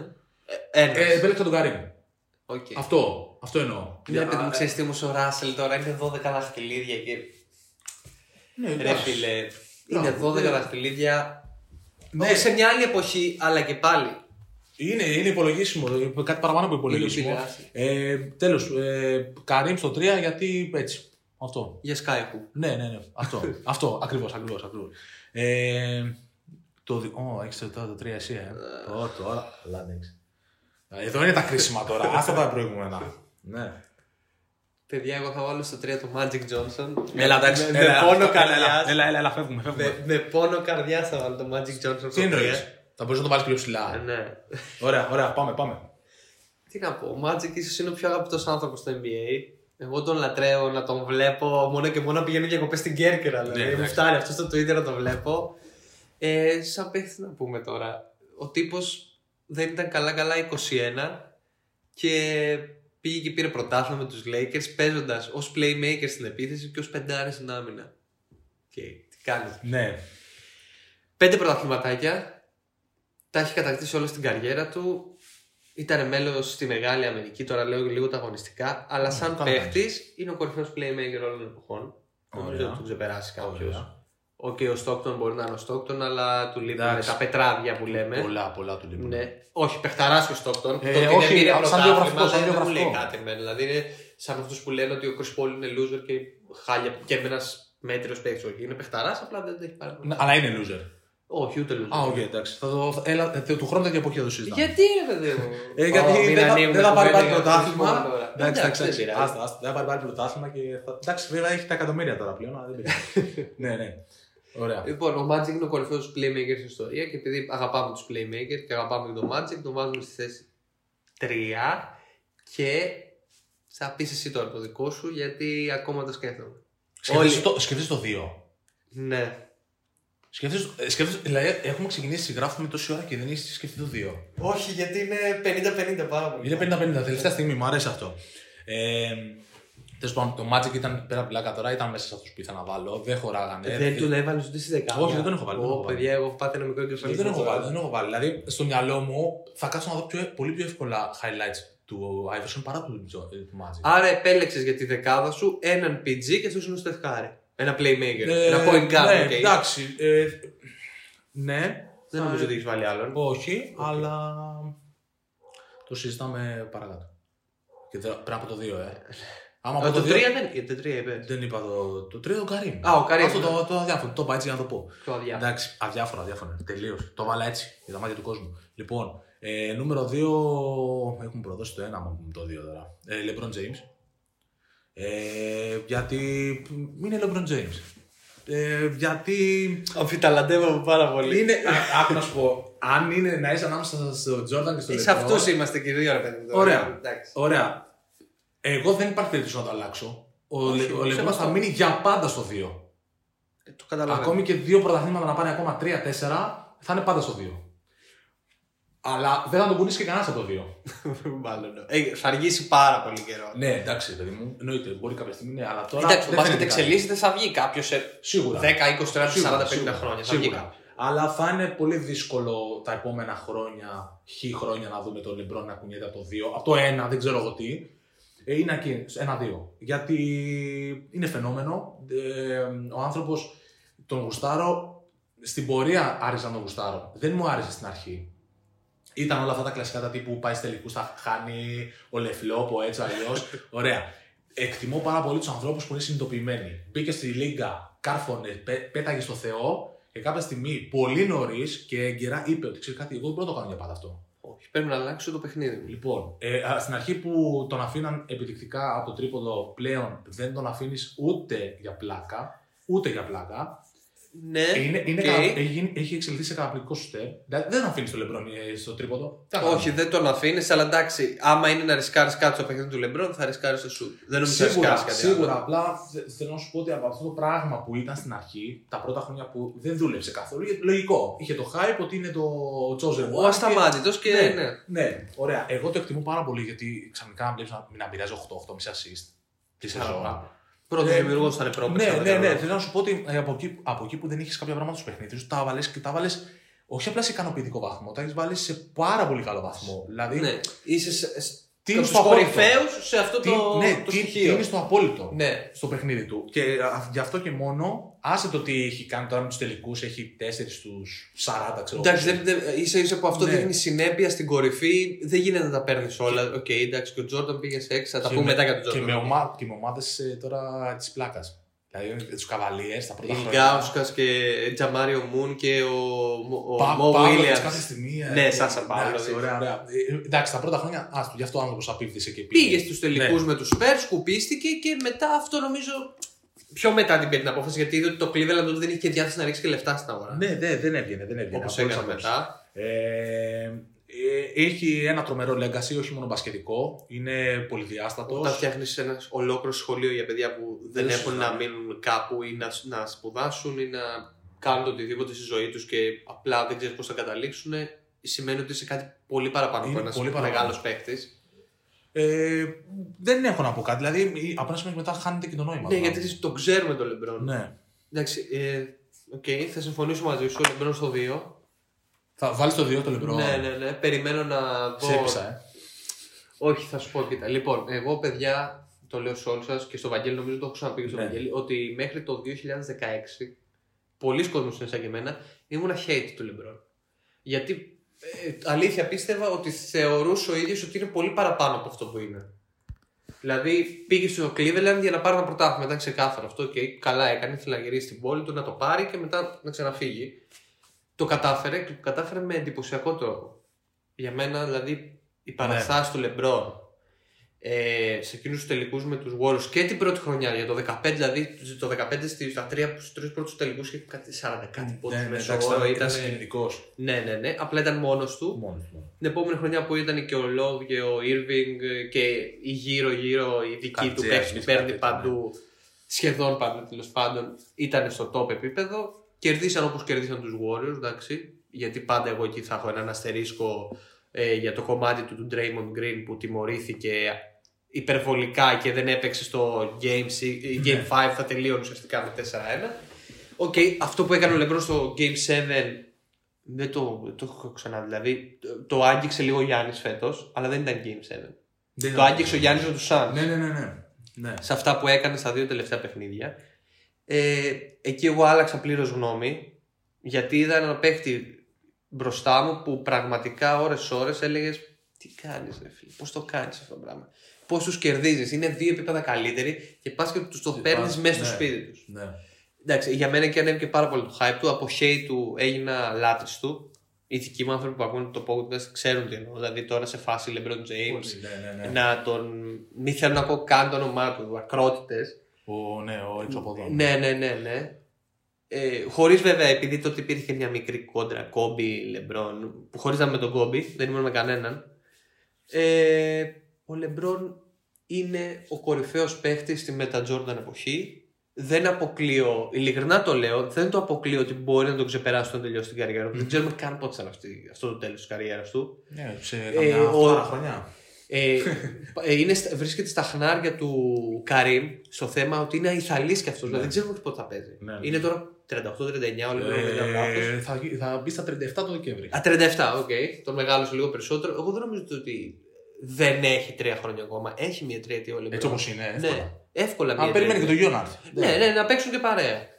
Ε, ένας. ε, επέλεξα τον Καρίμ. Οκ. Αυτό, αυτό εννοώ. Ναι, Για- παιδί μου, ε, ξέρεις τι όμως ο Ράσελ τώρα είναι 12 δαχτυλίδια και... ναι, Ρε εντάξει. φίλε, Μπράβο, είναι 12 ναι. δαχτυλίδια. Ναι. Όχι σε μια άλλη εποχή, αλλά και πάλι. Είναι, είναι υπολογίσιμο. Κάτι παραπάνω από υπολογίσιμο. Είναι επηρεάσει. Ε, Τέλος, ε, Καρύμ στο 3 γιατί έτσι. Αυτό. Για Skyhook. Ναι, ναι, ναι. Αυτό. αυτό. Ακριβώς, ακριβώς. Ακριβώς. Ε, το. δι- Ω, έχεις το, το 3 εσύ, ε. Ω, τώρα. Καλά, εντάξει. Εδώ είναι τα κρίσιμα τώρα. Αυτά τα προηγούμενα. Ναι. Παιδιά, εγώ θα βάλω στο 3 το Magic Johnson. Έλα, εντάξει. Με, έλα, με πόνο έλα, καρδιάς. Έλα, έλα, έλα, φεύγουμε. φεύγουμε. Με, με πόνο καρδιάς θα βάλω το Magic Johnson στο Τι εννοείς; 3. Θα μπορούσε να το βάλει πιο Ε, ψηλά. Ναι. Ωραία, ωραία, πάμε, πάμε. Τι να πω, ο Magic ίσως είναι ο πιο αγαπητός άνθρωπος στο NBA. Εγώ τον λατρεύω να τον βλέπω μόνο και μόνο να πηγαίνω διακοπές στην Κέρκυρα. Δηλαδή, μου εντάξει. φτάνει αυτό στο Twitter να τον βλέπω. Ε, σαν παίχτη να πούμε τώρα. Ο τύπος δεν ήταν καλά-καλά 21 και πήγε και πήρε πρωτάθλημα με τους Lakers παίζοντας ως playmaker στην επίθεση και ως πεντάρι στην άμυνα. Και τι κάνεις. Ναι. Πέντε πρωταθληματάκια. Τα έχει κατακτήσει όλα στην καριέρα του. Ήταν μέλος στη Μεγάλη Αμερική, τώρα λέω λίγο τα αγωνιστικά. Αλλά σαν καλά παίχτης είναι ο κορυφαίος playmaker όλων των εποχών. Ωραία. Νομίζω ότι τον ξεπεράσει κάποιος. Ωραία. Ο και ο Στόκτον μπορεί να είναι ο Στόκτον, αλλά του λείπουν Εντάξει. τα πετράδια που λέμε. Πολλά, πολλά του λείπουν. Ναι. Όχι, παιχταράς και ο Στόκτον. Ε, το ότι όχι, δεν πήρε σαν πρωτάθλημα βιογραφικός, σαν δεν- δεν μου λέει βιογραφικό. κάτι εμένα. Δηλαδή είναι σαν αυτούς που λένε ότι ο Chris Paul είναι loser και χάλια και ένας μέτριος παίχτης. Όχι, είναι παιχταράς, απλά δεν το έχει πάρει. Ναι, Αλλά είναι loser. Όχι, ούτε loser. Α, οκ, εντάξει. Θα το, θα- έλα, ε, του χρόνου τέτοια εποχή θα το συζητάμε. Γιατί ρε παιδί μου. Ε, γιατί Ω, μην δεν θα, ανοίγουμε δεν θα πάρει κουβέντα πάλι για πρωτάθλημα. αυτό τώρα. Εντάξει, εντάξει, δεν εντάξει. πειράζει. Άστα, άστα. Δεν θα πάρει πάλι πρωτάθλημα και θα. Εντάξει, βέβαια έχει τα εκατομμύρια τώρα πλέον, αλλά δεν πειράζει. ναι, ναι. Ωραία. Λοιπόν, ο Magic είναι ο κορυφαίος playmaker στην ιστορία και επειδή αγαπάμε τους playmaker και αγαπάμε και τον Magic, τον βάζουμε στη θέση 3 και θα πεις εσύ τώρα το δικό σου γιατί ακόμα το σκέφτομαι. Σκέφτεσαι το, σκέφτεσαι το 2. Ναι. Σκέφτεσαι, ε, σκέφτεσαι, δηλαδή, έχουμε ξεκινήσει, γράφουμε τόση ώρα και δεν έχεις σκεφτεί το 2. Όχι, γιατί είναι 50-50 πάρα πολύ. Είναι 50-50, τελευταία στιγμή, μου αρέσει αυτό. Ε, Τέλος πάντων, το Magic ήταν πέρα από πλάκα τώρα, ήταν μέσα σε αυτούς που ήθελα να βάλω. Δεν χωράγανε. Δεν τον έβαλες ούτε στη δεκάδα. Όχι, δεν τον έχω βάλει, δεν τον Ω, έχω βάλει. παιδιά, εγώ έχω πάθει ένα μικρό κεφάλι. Δεν, δεν έχω βάλει, δεν έχω βάλει. Δηλαδή, στο μυαλό μου θα κάτσω να δω πιο, πολύ πιο εύκολα highlights του Iverson παρά του, Τζο- ε, του Magic. Άρα επέλεξες για τη δεκάδα σου έναν PG και αυτό είναι ο Steph Curry. Ένα playmaker. Ε, ένα point guard. ναι, οκ. εντάξει. Ε, ναι. Δεν θα- νομίζω ότι έχεις βάλει άλλον. Όχι, αλλά. Το Το συζητάμε παρακάτω. Και δε- πριν από το 2, ε. Άμα Ε, από το το 2. 3 δεν είναι. Το 3 είπε. Δεν είπα το, το 3 το Καρίμ. Α, ο Καρίμ, Αυτό ναι. το, το αδιάφορο. Το είπα έτσι για να το πω. Το αδιάφορο. Εντάξει, αδιάφορο, αδιάφορο. Τελείως. Το βάλα έτσι για τα μάτια του κόσμου. Λοιπόν, ε, νούμερο 2. Έχουμε προδώσει το 1 με το 2 τώρα. Ε, LeBron James. Ε, γιατί. Είναι LeBron James. Ε, γιατί. Αμφιταλαντεύομαι πάρα πολύ. Είναι. α- Άκου να σου πω. Αν είναι να είσαι ανάμεσα στο Jordan και στο Ε, LeBron. Σε αυτού είμαστε και οι δύο, ρε παιδί μου. τώρα. Ωραία. Εντάξει. Ωραία. Εγώ δεν υπάρχει περίπτωση να το αλλάξω. Ο, Όχι, Le- ο LeBron σεβαστό. θα μείνει για πάντα στο 2. Ε, Το καταλαβαίνω. Ακόμη και δύο πρωταθλήματα να πάνε ακόμα 3-4, θα είναι πάντα στο 2. Αλλά δεν θα τον κουνήσει και κανένας από το 2. Μάλλον. ναι. Ε, θα αργήσει πάρα πολύ καιρό. ναι, εντάξει, παιδί μου. Εννοείται, μπορεί κάποια στιγμή, ναι, αλλά τώρα. Εντάξει, το δεν μπάσκετ φαίνεται κάτι. εξελίσσεται, θα βγει κάποιος σε Σίγουρα. 10, 20, 30, 40, 50 Σίγουρα, χρόνια. Θα βγει σίγουρα. κάποιος. Αλλά θα είναι πολύ δύσκολο τα επόμενα χρόνια, χι χρόνια, να δούμε τον Λεμπρόν να κουνιέται από το 2. Από το 1, δεν ξέρω εγώ τι. Ε, είναι εκεί, ένα-δύο. Γιατί είναι φαινόμενο. Ε, ο άνθρωπος τον γουστάρω. Στην πορεία άρεσε να τον γουστάρω. Δεν μου άρεσε στην αρχή. Ήταν όλα αυτά τα κλασικά τα τύπου πάει τελικού, θα χάνει ο Λεφλόπο έτσι αλλιώς. Ωραία. Εκτιμώ πάρα πολύ τους ανθρώπους που είναι συνειδητοποιημένοι. Μπήκε στη Λίγκα, κάρφωνε, πέ- πέταγε στο Θεό και κάποια στιγμή πολύ νωρίς και έγκαιρα είπε ότι ξέρει κάτι, εγώ δεν μπορώ να το κάνω για πάντα αυτό. Όχι, πρέπει να αλλάξω το παιχνίδι μου. Λοιπόν, ε, α, στην αρχή που τον αφήναν επιδεικτικά από το τρίποδο πλέον δεν τον αφήνεις ούτε για πλάκα, ούτε για πλάκα. Ναι, Ε, είναι, είναι οκ. κατα- έχει, γίνει- έχει εξελιχθεί σε καταπληκτικό σουτέρ. Δηλαδή δεν αφήνεις το Λεμπρόν ε, στο τρίποντο. Τι να Όχι, κάνουμε. δεν τον αφήνεις, αλλά εντάξει, άμα είναι να ρισκάρεις κάτι στο παιχνίδι του Λεμπρόν, θα ρισκάρεις το σουτ. Δεν νομίζω να Σίγουρα, ρισκάρεις κάτι σίγουρα. άλλο. Απλά θε- θέλω να σου πω ότι από αυτό το πράγμα που ήταν στην αρχή, τα πρώτα χρόνια που δεν δούλεψε καθόλου, γιατί λογικό. Είχε το hype ότι είναι το Chosen Ο One ασταμάτητος και. Ναι, ναι. ναι, ωραία. Εγώ το εκτιμώ πάρα πολύ γιατί ξαφνικά να βλέπεις να, να μοιράζει 8-8,5 assist τη σεζόν. Πρώτο Ε, δημιουργός ήταν πρώτο. Ναι, ναι, ναι. Θέλω να σου πω ότι ε, από εκεί, από εκεί που δεν είχε κάποια πράγματα στο παιχνίδι σου, τα βάλες και τα βάλες όχι απλά σε ικανοποιητικό βαθμό, τα έχεις βάλεις σε πάρα πολύ καλό βαθμό. Δηλαδή, ναι. Είσαι σε- σε- τι από είναι τους στο απόλυτο; κορυφαίους σε αυτό Τι, το, ναι, το τι, τι στοιχείο. είναι στο απόλυτο Ναι. στο παιχνίδι του. Και α, γι' αυτό και μόνο, άσε το τι έχει κάνει τώρα με τους τελικούς, έχει 4 στους 10, ξέρω Εντάξει, εγώ. δεν, δεν, ίσα ίσα που αυτό Ναι. δείχνει συνέπεια στην κορυφή, δεν γίνεται να τα παίρνεις όλα. Οκ, εντάξει, και ο Τζόρνταν πήγε σε 6, θα τα Και πούμε με- μετά για τον Και με, Τζόρνταν. ομά, και με ομάδες τώρα της πλάκας. Δηλαδή τους καβαλίες τα πρώτα Η χρόνια. Γκάουσκα και Τζαμάριο Μουν και ο, ο Πα- Μο Παύλοβιτς Βίλιαμς. κάποια στιγμή. ε, Ναι, ε, Σάσα εντάξει, Παύλοβιτς. Ωραία, ωραία. Ε, εντάξει, τα πρώτα χρόνια, άστο, γι' αυτό ο άνθρωπος απίφθησε και πήγε. Πήγε στους τελικούς Ναι. με τους Spurs, σκουπίστηκε και μετά αυτό νομίζω. Πιο μετά την πήρε την απόφαση γιατί είδε ότι το Cleveland τότε δεν είχε και διάθεση να ρίξει και λεφτά στην αγορά. Ναι, δε- δεν έβγαινε, δεν έβγαινε. Όπως από όλες έκανε απόψεις. μετά. Ε, ε, έχει ένα τρομερό legacy, όχι μόνο μπασκετικό. Είναι πολυδιάστατος. Όταν φτιάχνεις ένας ολόκληρο σχολείο για παιδιά που δεν Δεν έχουν σωστά. να μείνουν κάπου ή να, να σπουδάσουν ή να κάνουν το οτιδήποτε στη ζωή τους και απλά δεν ξέρεις πώς θα καταλήξουν, σημαίνει ότι είσαι κάτι πολύ παραπάνω Είναι από ένας πολύ παραπάνω. μεγάλος παίκτης. Ε, δεν έχω να πω κάτι. Δηλαδή, από ένα σημείο και μετά χάνεται και το νόημα. Ναι, του. γιατί το ξέρουμε το Λεμπρόν. Ναι. Εντάξει, ε, οκ, θα συμφωνήσω μαζί σου. Ο Λεμπρόν στο 2. Θα βάλεις το 2 το λεπτό. Ναι, ναι, ναι. Περιμένω να δω. Σε έπεισα, ε. Όχι, θα σου πω, κοίτα. Λοιπόν, εγώ παιδιά, το λέω σε όλους σας και στο Βαγγέλη, νομίζω το έχω ξαναπεί και στο Ναι. Βαγγέλη, ότι μέχρι το 2016 πολλοί κόσμοι είναι σαν και εμένα ήμουν hate του Λεμπρόν. Γιατί ε, αλήθεια πίστευα ότι θεωρούσε ο ίδιος ότι είναι πολύ παραπάνω από αυτό που είναι. Δηλαδή πήγε στο Cleveland για να πάρει ένα πρωτάθλημα. Ήταν ξεκάθαρο αυτό. Και καλά έκανε. Ήθελε να γυρίσει στην πόλη του, να το πάρει και μετά να ξαναφύγει. Το κατάφερε και το κατάφερε με εντυπωσιακό τρόπο. Για μένα, δηλαδή, οι παραστάσει του Λεμπρόν ε, σε εκείνους τους τελικούς με τους Warriors και την πρώτη χρονιά για το 15, δηλαδή το 15 στη- στα τρία, στους τρεις πρώτους τελικούς είχε κάτι 40 κάτι πόντους Ναι, ναι, μέσο εντάξει, όρο, ήταν ήταν... συγκινητικός. Ναι, ναι, ναι, απλά ήταν μόνος του. Μόνος του. Την επόμενη χρονιά που ήταν και ο Love και ο Irving και οι γύρω-γύρω οι δικοί του Καρτζέας, παίκτες που κάτι παίρνει τέτοιο, παντού, σχεδόν παντού τέλος πάντων, ήταν στο top επίπεδο. Κερδίσαν όπως κερδίσαν τους Warriors, εντάξει, γιατί πάντα εγώ εκεί θα έχω έναν αστερίσκο ε, για το κομμάτι του του Draymond Green που τιμωρήθηκε υπερβολικά και δεν έπαιξε στο Game, 6, game 5, θα τελείωνε ουσιαστικά με 4-1. Οκ, αυτό που έκανε ο Λεμπρόν στο Game 7 δεν το, δεν το έχω ξανά. Δηλαδή το, το άγγιξε λίγο ο Γιάννης φέτος, αλλά δεν ήταν Game 7. Δεν Το ήταν- άγγιξε ο Γιάννης με τους Suns. Ναι, ναι, ναι. ναι. ναι. Σε αυτά που έκανε στα δύο τελευταία παιχνίδια. Ε, εκεί εγώ άλλαξα πλήρως γνώμη. Γιατί είδα ένα παίχτη μπροστά μου που πραγματικά ώρες-ώρες έλεγες Τι κάνεις, ρε φίλε, πώς το κάνεις αυτό το πράγμα; Πώς τους κερδίζεις; Είναι δύο επίπεδα καλύτεροι και πας και τους το παίρνεις πας- μέσα στο ναι. σπίτι τους. Ναι. Εντάξει, για μένα και ανέβηκε πάρα πολύ το hype του. Από hate του έγινα λάτρης του. Οι δικοί μου άνθρωποι που ακούνε το podcast ξέρουν τι εννοώ. Δηλαδή τώρα σε φάση LeBron James. Ναι, ναι, ναι. Να τον. Μην θέλω να ακούω καν το όνομά του. Ακρότητες. Ο, ναι, ο εξωποδόν. Ναι, ναι, ναι, ναι. Ε, χωρίς βέβαια, επειδή τότε υπήρχε μια μικρή κόντρα Κόμπι, Λεμπρόν, που χωρίζαμε με τον Κόμπι, δεν ήμουν με κανέναν. Ε, ο Λεμπρόν είναι ο κορυφαίος παίχτης στη Μετα Τζόρνταν εποχή. Δεν αποκλείω, ειλικρινά το λέω, δεν το αποκλείω ότι μπορεί να τον ξεπεράσει όταν τελειώσει την καριέρα του. Δεν ξέρουμε καν πότε θα είναι αυτή- αυτό το τέλος της καριέρας του. Ναι, σε Ε, καμιά ο- 8 χρονιά. Ε, ε, είναι, στα- βρίσκεται στα χνάρια του Καρίμ στο θέμα ότι είναι αειθαλής και αυτός. Δηλαδή δεν ξέρουμε πότε θα παίζει. Ναι, ναι. Είναι τώρα 38-39, όλοι ε, δεν λάθος. Ε, θα, γι- θα μπει στα 37 το Δεκέμβρη. Α, 37, οκ. Τον μεγάλωσε λίγο περισσότερο. Εγώ δεν νομίζω ότι δεν έχει τρία χρόνια ακόμα. Έχει μια τριετία όλη. Έτσι όπως είναι. εύκολα. Ναι, εύκολα μια Αν περιμένει και τριετία. το γιο να έρθει. Ναι, ναι, να παίξουν και παρέα.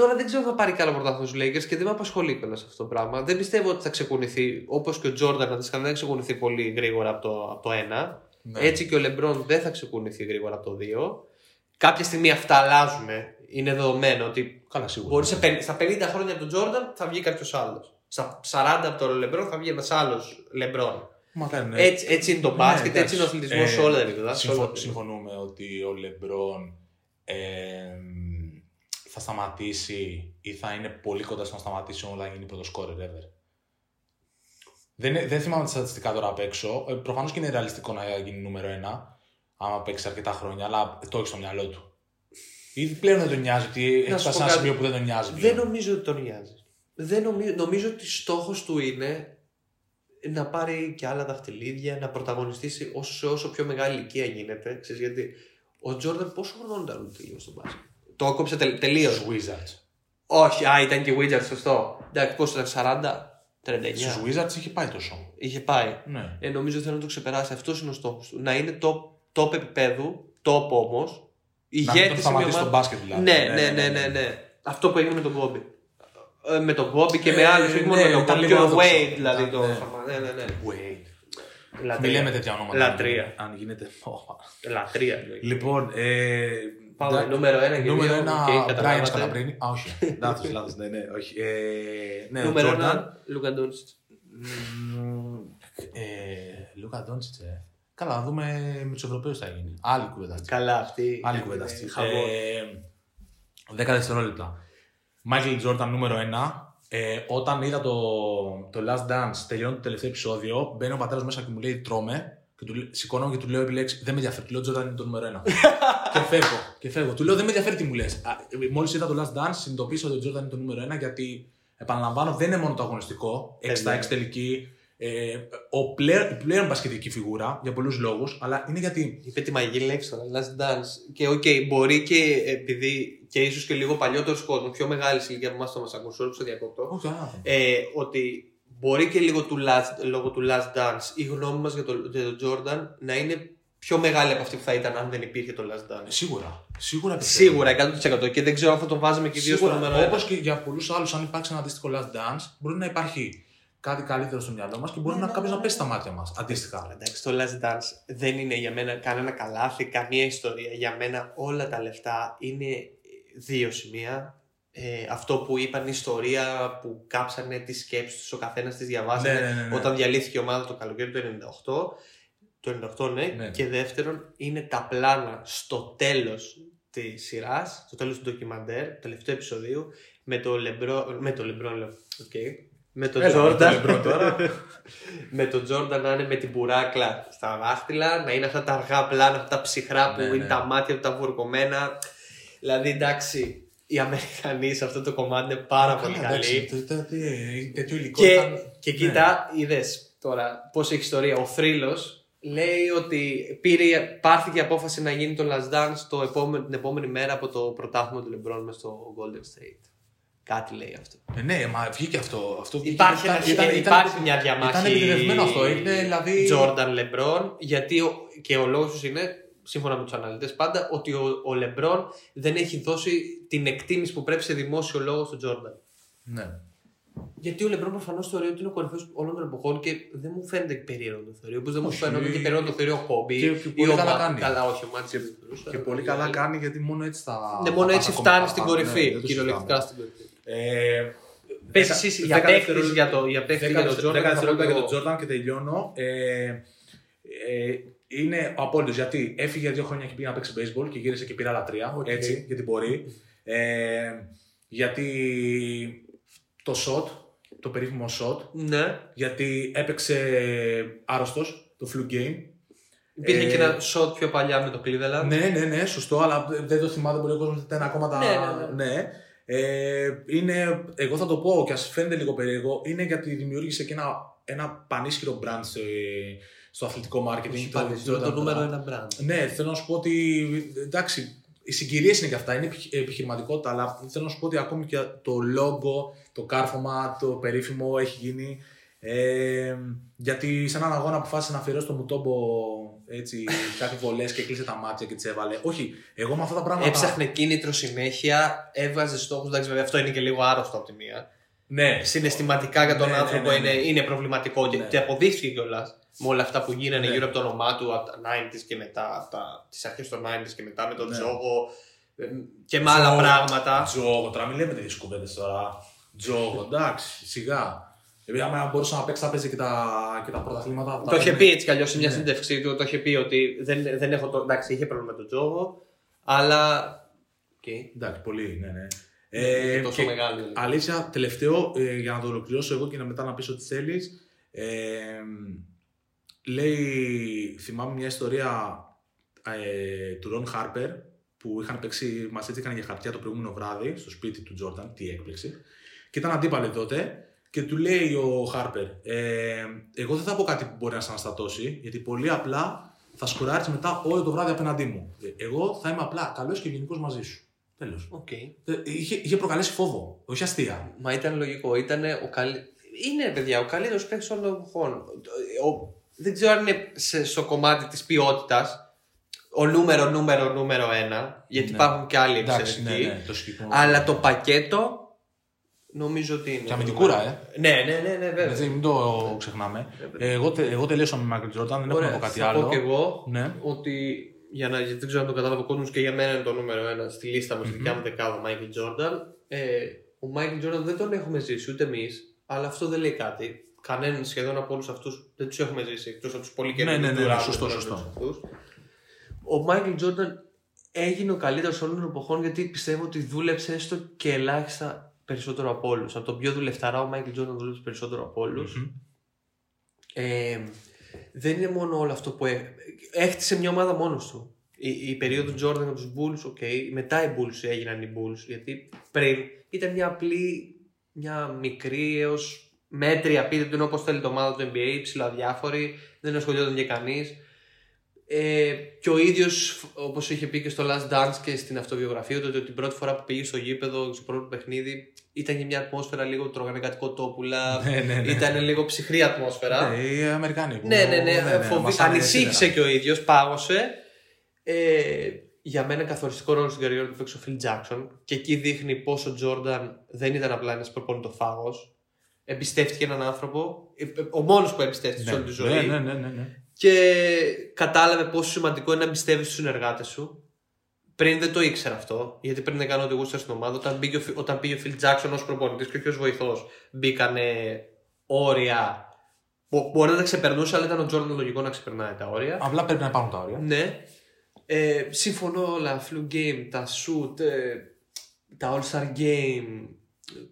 Τώρα δεν ξέρω αν θα πάρει καλά πρωτάθλημα στους Lakers και δεν με απασχολεί κιόλας αυτό το πράγμα. Δεν πιστεύω ότι θα ξεκουνηθεί όπως και ο Τζόρνταν αντίστοιχα δεν θα ξεκουνηθεί πολύ γρήγορα από το, από το 1. Ναι. Έτσι και ο Λεμπρόν δεν θα ξεκουνηθεί γρήγορα από το 2. Κάποια στιγμή αυτά αλλάζουν. Είναι δεδομένο ότι Καλά, σίγουρα. μπορεί σε, πεν- στα 50 χρόνια από τον Τζόρνταν θα βγει κάποιος άλλος. Στα 40 από τον Λεμπρόν θα βγει ένας άλλος Λεμπρόν. Μακάρι, ναι. Έτσι, έτσι είναι το μπάσκετ, Ναι, έτσι είναι ο εντάξει. αθλητισμός σε Ε, όλα τα επίπεδα. σε συμφω- όλα τα επίπεδα. συμφωνούμε ότι ο Λεμπρόν ε, θα σταματήσει ή θα είναι πολύ κοντά στο να σταματήσει όταν γίνει πρώτο σκόρερ ever; Δεν, είναι- δεν θυμάμαι τα στατιστικά τώρα απ' έξω. Ε, Προφανώς και είναι ρεαλιστικό να γίνει νούμερο ένα, άμα παίξει αρκετά χρόνια, αλλά το έχεις στο μυαλό του. Ή πλέον δεν τον νοιάζει, ότι έχεις σου φτάσει πω σε ένα κάτι. σημείο που δεν τον νοιάζει. Δεν πλέον. νομίζω ότι τον νοιάζει. Δεν νομίζω, νομίζω ότι στόχος του είναι να πάρει και άλλα δαχτυλίδια, να πρωταγωνιστήσει όσο, σε όσο πιο μεγάλη ηλικία γίνεται. Ξέρεις γιατί; Ο Τζόρνταν πόσο χρονών ήταν όταν τελείωσε τον μπάσκετ; Το έκοψε τελείως. Στους Wizards. Όχι, α, ήταν και Wizards, σωστό. Εντάξει, πόσο ήταν, 40, 39. Στους Wizards είχε πάει τόσο. Είχε πάει. Ναι. Ε, νομίζω θέλει να το ξεπεράσει. Αυτός είναι ο στόχος του. Να είναι top, top επίπεδου, top όμως. Να μην τον Ηγέτης σταματήσει στο μπάσκετ δηλαδή. Ναι, ναι, ναι, ναι, ναι. Αυτό που έγινε με τον Κόμπι. Ε, με τον Κόμπι και με Ε, άλλους. Όχι μόνο ναι, με τον ήταν Κόμπι και λίγο ο άδοξο. Wade δηλαδή. Ήταν, Το... ναι. Ναι, ναι, ναι. Wait. Λατρεία. Μην λέμε τέτοια ονόματα. Λατρεία. Αν γίνεται. Λατρεία. εννοείται. Λοιπόν, ε, Πάμε ντα- νούμερο ένα και Νούμερο δύο, ένα, OK, Brian καταλάβατε. Σκαλαμπρίνι. Α, όχι. Λάθος, λάθος, ναι, ναι, όχι. Ε, ναι, Νούμερο Jordan. ένα, Λούκα Ντόντσιτ. Μμμ, ε, Λούκα Ντόντσιτς, ε. Καλά, να δούμε με τους Ευρωπαίους τι θα γίνει. Άλλη κουβέντα αυτή. Καλά αυτή. Άλλη κουβέντα είναι αυτή. χαμός. Ε, 10 δευτερόλεπτα. Μάικλ Τζόρνταν νούμερο 1. Ε, όταν είδα το, το Last Dance τελειώνει το τελευταίο επεισόδιο, μπαίνει ο πατέρας μέσα και μου λέει Τρώμε. Και του, λέ- σηκώνομαι και του λέω επί λέξει. Δεν με ενδιαφέρει. Του λέω Τζόρνταν είναι το νούμερο 1. και φεύγω. Και φεύγω. Του λέω Δεν με ενδιαφέρει τι μου λες. Μόλις είδα το Last Dance, συνειδητοποίησα ότι ο Τζόρνταν είναι το νούμερο 1 γιατί επαναλαμβάνω δεν είναι μόνο το αγωνιστικό. 6 στα 6 τελικοί. Ε, ο πλέον, πλέον μπασκετική φιγούρα για πολλούς λόγους, αλλά είναι γιατί. Είπε τη μαγική λέξη τώρα, Last Dance. Και οκ, μπορεί και επειδή και ίσως και λίγο παλιότερος κόσμος, πιο μεγάλης ηλικίας από εμάς το μας ακούσουν, όλους το διακόπτω. Όχι, καλά. ε, ότι μπορεί και λίγο του last, λόγω του Last Dance η γνώμη μας για τον για τον Jordan να είναι πιο μεγάλη από αυτή που θα ήταν αν δεν υπήρχε το Last Dance. Σίγουρα. Σίγουρα πιστεύω. Σίγουρα 100% και δεν ξέρω αν θα το βάζαμε και οι δύο στο νούμερο Όπως 1. και για πολλούς άλλους, αν υπάρξει ένα αντίστοιχο last dance, μπορεί να υπάρχει κάτι καλύτερο στο μυαλό μας και μπορεί Ναι, να ναι, κάποιος ναι, να πέσει στα μάτια μας. Αντίστοιχα. Εντάξει, το Last Dance δεν είναι για μένα κανένα καλάθι, καμία ιστορία. Για μένα όλα τα λεφτά είναι δύο σημεία. Ε, αυτό που είπαν η ιστορία που κάψανε τις σκέψεις τους, ο καθένας τις διαβάσανε Ναι, ναι, ναι, ναι. όταν διαλύθηκε η ομάδα το καλοκαίρι του 98. Το 98 ναι. Ναι. Και δεύτερον είναι τα πλάνα στο τέλος της σειράς, στο τέλος του ντοκιμαντέρ, του τελευταίου επεισοδίου, με το Λεμπρό, με το Λεμπρό λέω, οκ. Με τον Έλα, με το Jordan. LeBron τώρα. με τον Τζόρνταν να είναι με την πουράκλα στα δάχτυλα, να είναι αυτά τα αργά πλάνα, αυτά τα ψυχρά που Ναι, είναι ναι. τα μάτια του τα βουρκωμένα. Δηλαδή εντάξει, οι Αμερικανοί σε αυτό το κομμάτι είναι πάρα πολύ Καλά, εντάξει, καλοί. το- το- τι- Τέτοιο υλικό Και, ήταν. και ναι. κοίτα, είδες τώρα πώς έχει ιστορία. Ο Θρύλος λέει ότι πήρε, πάρθηκε η απόφαση να γίνει το Last Dance το επόμενο, την επόμενη μέρα από το πρωτάθλημα του LeBron μες στο Golden State. Κάτι λέει αυτό. Ε, ναι, μα βγήκε αυτό. αυτό βγήκε. Υπάρχει, Ήταν- ένα- ήταν- υπάρχει ήταν- μια διαμάχη. Ήταν επιτεδευμένο αυτό. Έγινε δηλαδή. Jordan LeBron, γιατί ο, και ο λόγος τους είναι, σύμφωνα με τους αναλυτές πάντα, ότι ο, ο LeBron δεν έχει δώσει την εκτίμηση που πρέπει σε δημόσιο λόγο στον Jordan. Ναι. Γιατί ο Λεμπρόν προφανώς θεωρεί ότι είναι ο κορυφαίος όλων των εποχών και δεν μου φαίνεται περίεργο να το θεωρεί. Όπως δεν μου Όχι. φαίνεται και περίεργο να το θεωρεί ο Κόμπι. Και- και ή πολύ ο καλά Μα- κάνει. Καλά, όχι, ο Μάτζι δεν το θεωρούσα. Και πολύ καλά κάνει γιατί μόνο έτσι θα. Ναι, θα μόνο πας έτσι ακόμα φτάνει στην παραπάνω. Ναι, κορυφή. δεν το Κυριολεκτικά συζητάμε. στην κορυφή. Ε, Πες δέκα- εσύ δέκα για παίχτη δευτερόλεπτα- για, το, για, παίχτη δέκα για τον δευτε- Τζόρνταν. δέκα θα πω δευτερόλεπτα για εγώ. τον Τζόρνταν και τελειώνω. Ε, ε, είναι ο απόλυτος γιατί έφυγε δύο χρόνια και πήγε να παίξει baseball και γύρισε και πήρε άλλα τρία. Οκ. Έτσι, γιατί μπορεί. Ε, γιατί το shot, το περίφημο shot, Ναι. γιατί έπαιξε άρρωστος το flu game. Υπήρχε Ε, και ένα shot πιο παλιά με το Cleveland. Ναι, ναι, ναι, σωστό, αλλά δεν το θυμάται πολύ ο κόσμος. Ήταν ακόμα τα. Ναι, ναι, ναι. Ε, είναι, εγώ θα το πω και ας φαίνεται λίγο περίεργο, είναι γιατί δημιούργησε και ένα, ένα πανίσχυρο brand στο, στο αθλητικό marketing. Όχι το πάλι, Jordan είναι το νούμερο brand. ένα brand. Ναι, θέλω να σου πω ότι. Εντάξει, οι συγκυρίες είναι και αυτά, είναι επιχει- επιχειρηματικότητα, αλλά θέλω να σου πω ότι ακόμη και το logo, το κάρφωμα, το περίφημο έχει γίνει. Ε, γιατί σε έναν αγώνα αποφάσισε να αφιερώσει το Μουτόμπο έτσι, κάτι βολές και κλείσε τα μάτια και τις έβαλε. Όχι, εγώ με αυτά τα πράγματα. Έψαχνε κίνητρο συνέχεια, έβαζε στόχους. Εντάξει, βέβαια αυτό είναι και λίγο άρρωστο από τη μία. Ναι, Συναισθηματικά για τον Ναι, ναι, άνθρωπο ναι, ναι. Είναι, είναι προβληματικό και, Ναι. και αποδείχθηκε κιόλας με όλα αυτά που γίνανε Ναι. γύρω από το όνομά του από τα 90s και μετά, από τα, τις αρχές των 90s και μετά με τον Ναι. Τζόγο ε, και με άλλα Τζόγο. πράγματα. Τζόγο, τώρα μην λέμε τέτοιες κουβέντες τώρα. Τζόγο, εντάξει, σιγά. Επειδή άμα μπορούσε να παίξει, θα παίζει και τα, και τα πρωταθλήματα. Το είχε πει έτσι κι αλλιώς σε μια Ναι. συνέντευξή του. Το είχε πει ότι δεν, δεν έχω το. Εντάξει, είχε πρόβλημα με τον Τζόγο, αλλά. Okay. Εντάξει, πολύ, ναι, ναι. είναι τόσο και μεγάλο. δηλαδή. Αλήθεια, τελευταίο, ε, για να το ολοκληρώσω εγώ και να μετά να πεις ό,τι θέλεις. Ε, λέει, θυμάμαι μια ιστορία ε, του Ρον Χάρπερ που είχαν παίξει, μας έτσεκαν για χαρτιά το προηγούμενο βράδυ στο σπίτι του Τζόρνταν, τι έκπληξη. Και ήταν αντίπαλοι τότε και του λέει ο Χάρπερ, ε, εγώ δεν θα πω κάτι που μπορεί να σε αναστατώσει, γιατί πολύ απλά θα σκουράρεις μετά όλο το βράδυ απέναντί μου. Ε, Εγώ θα είμαι απλά καλός και γενικός μαζί σου. Τέλος. Okay. Ε, Είχε, είχε προκαλέσει φόβο, όχι αστεία. Μα ήταν λογικό. Ήταν ο καλύ... Είναι, παιδιά, ο καλύτερος παίκτης όλων των εποχών. Ο- Δεν ξέρω αν είναι σε- στο κομμάτι της ποιότητας ο νούμερο, νούμερο, νούμερο ένα. Γιατί Ναι. υπάρχουν και άλλοι Εντάξει, ναι, εξαιρετικοί. ναι, το συγκεκριμένο. Αλλά το πακέτο νομίζω ότι είναι. Και αμυντικούρα, ε. Ναι, ναι, ναι, ναι, βέβαια. Έτσι, μην το ξεχνάμε. Ε, εγώ, τε- εγώ τελείωσα με Michael Jordan, δεν έχω Ωραία, να πω κάτι θα άλλο. πω και εγώ Ναι. ότι για να γιατί δεν ξέρω αν το κατάλαβε ο κόσμος και για μένα είναι το νούμερο ένα στη λίστα μου, στη δικιά μου δεκάδα, ο Michael Jordan. Ε, ο Michael Jordan δεν τον έχουμε ζήσει ούτε εμείς, αλλά αυτό δεν λέει κάτι. Κανέναν σχεδόν από όλους αυτούς δεν τους έχουμε ζήσει εκτός από τους πολύ Ναι, καινούριου. ναι, ναι, του ναι, Raptors, σωστό, τους σωστό. αυτούς. Ο Michael Jordan έγινε ο καλύτερος όλων των εποχών γιατί πιστεύω ότι δούλεψε έστω και ελάχιστα περισσότερο από όλους. Από τον πιο δουλευταρά, ο Michael Jordan δούλεψε περισσότερο από όλους. Μμμ. Ε, δεν είναι μόνο όλο αυτό που έ... έχτισε μια ομάδα μόνος του. Η, η περίοδο Jordan με τους Bulls, ok, μετά οι Bulls έγιναν οι Bulls, γιατί πριν ήταν μια απλή, μια μικρή έως μέτρια, πείτε του όπως θέλει το ομάδα του NBA, ψηλοαδιάφορη, δεν ασχολιόταν και κανείς. Ε, και ο ίδιος, όπως είχε πει και στο Last Dance και στην αυτοβιογραφία του, ότι την πρώτη φορά που πήγε στο γήπεδο, στο πρώτο παιχνίδι, ήταν και μια ατμόσφαιρα λίγο τρώγανε κάτι κοτόπουλα, Ναι, ναι, ναι. ήταν λίγο ψυχρή ατμόσφαιρα. Ναι, οι Αμερικάνοι. που- Ναι, ναι, ναι. φοβη... μας άρεσε Ανησύχησε σήμερα. και ο ίδιος, πάγωσε. Ε, για μένα καθοριστικό ρόλο στην καριέρα του παίξει ο Phil Jackson και εκεί δείχνει πόσο ο Jordan δεν ήταν απλά ένας προπονητοφάγος. Εμπιστεύτηκε έναν άνθρωπο, ε, ε, ο μόνος που εμπιστεύτηκε σε όλη τη ζωή. Ναι, ναι, ναι, ναι, ναι. Και κατάλαβε πόσο σημαντικό είναι να εμπιστεύεις τους συνεργάτες σου. Πριν δεν το ήξερα αυτό, γιατί πριν έκανε ό,τι γούσταρε στην ομάδα. Όταν πήγε, ο Φι- όταν πήγε ο Phil Jackson ως προπονητής και όχι ως βοηθός, μπήκανε όρια. που Μπορεί να τα ξεπερνούσε, αλλά ήταν ο Jordan λογικό να ξεπερνάει τα όρια. Απλά πρέπει να υπάρχουν τα όρια. Ναι. Ε, συμφωνώ όλα. Flu Game, τα shoot, ε, τα All Star Game,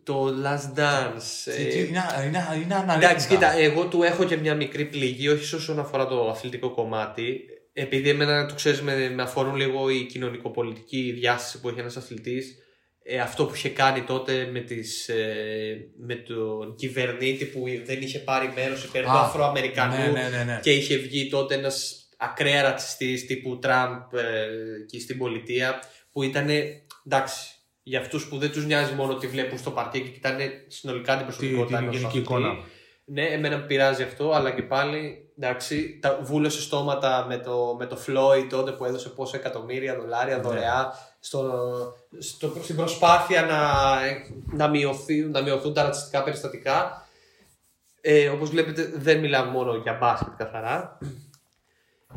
το Last Dance. Τι- ε, τι- Είναι, είναι, είναι αναλύτικα. Εντάξει, κοίτα, εγώ του έχω και μια μικρή πληγή, όχι όσον αφορά το αθλητικό κομμάτι. Επειδή εμένα, το ξέρεις, με, με αφορούν λίγο η κοινωνικοπολιτική διάσταση που έχει ένας αθλητής. Ε, αυτό που είχε κάνει τότε με, τις, ε, με τον κυβερνήτη που δεν είχε πάρει μέρος υπέρ του Α, Αφροαμερικανού Ναι, ναι, ναι, ναι. και είχε βγει τότε ένας ακραία ρατσιστής τύπου Τραμπ ε, εκεί στην πολιτεία που ήταν, εντάξει, για αυτούς που δεν τους νοιάζει μόνο ότι βλέπουν στο παρκέ και κοιτάνε συνολικά την Τη- προσωπικότητα την ενός γενική αθλητή. εικόνα. Ναι, εμένα με πειράζει αυτό, αλλά και πάλι Εντάξει, τα βούλωσε στόματα με το, με το Floyd τότε που έδωσε πόσα εκατομμύρια δολάρια Ναι. δωρεά στο, στο, στην προσπάθεια να, να, μειωθεί, να μειωθούν τα ρατσιστικά περιστατικά. Ε, όπως βλέπετε δεν μιλάμε μόνο για μπάσκετ καθαρά.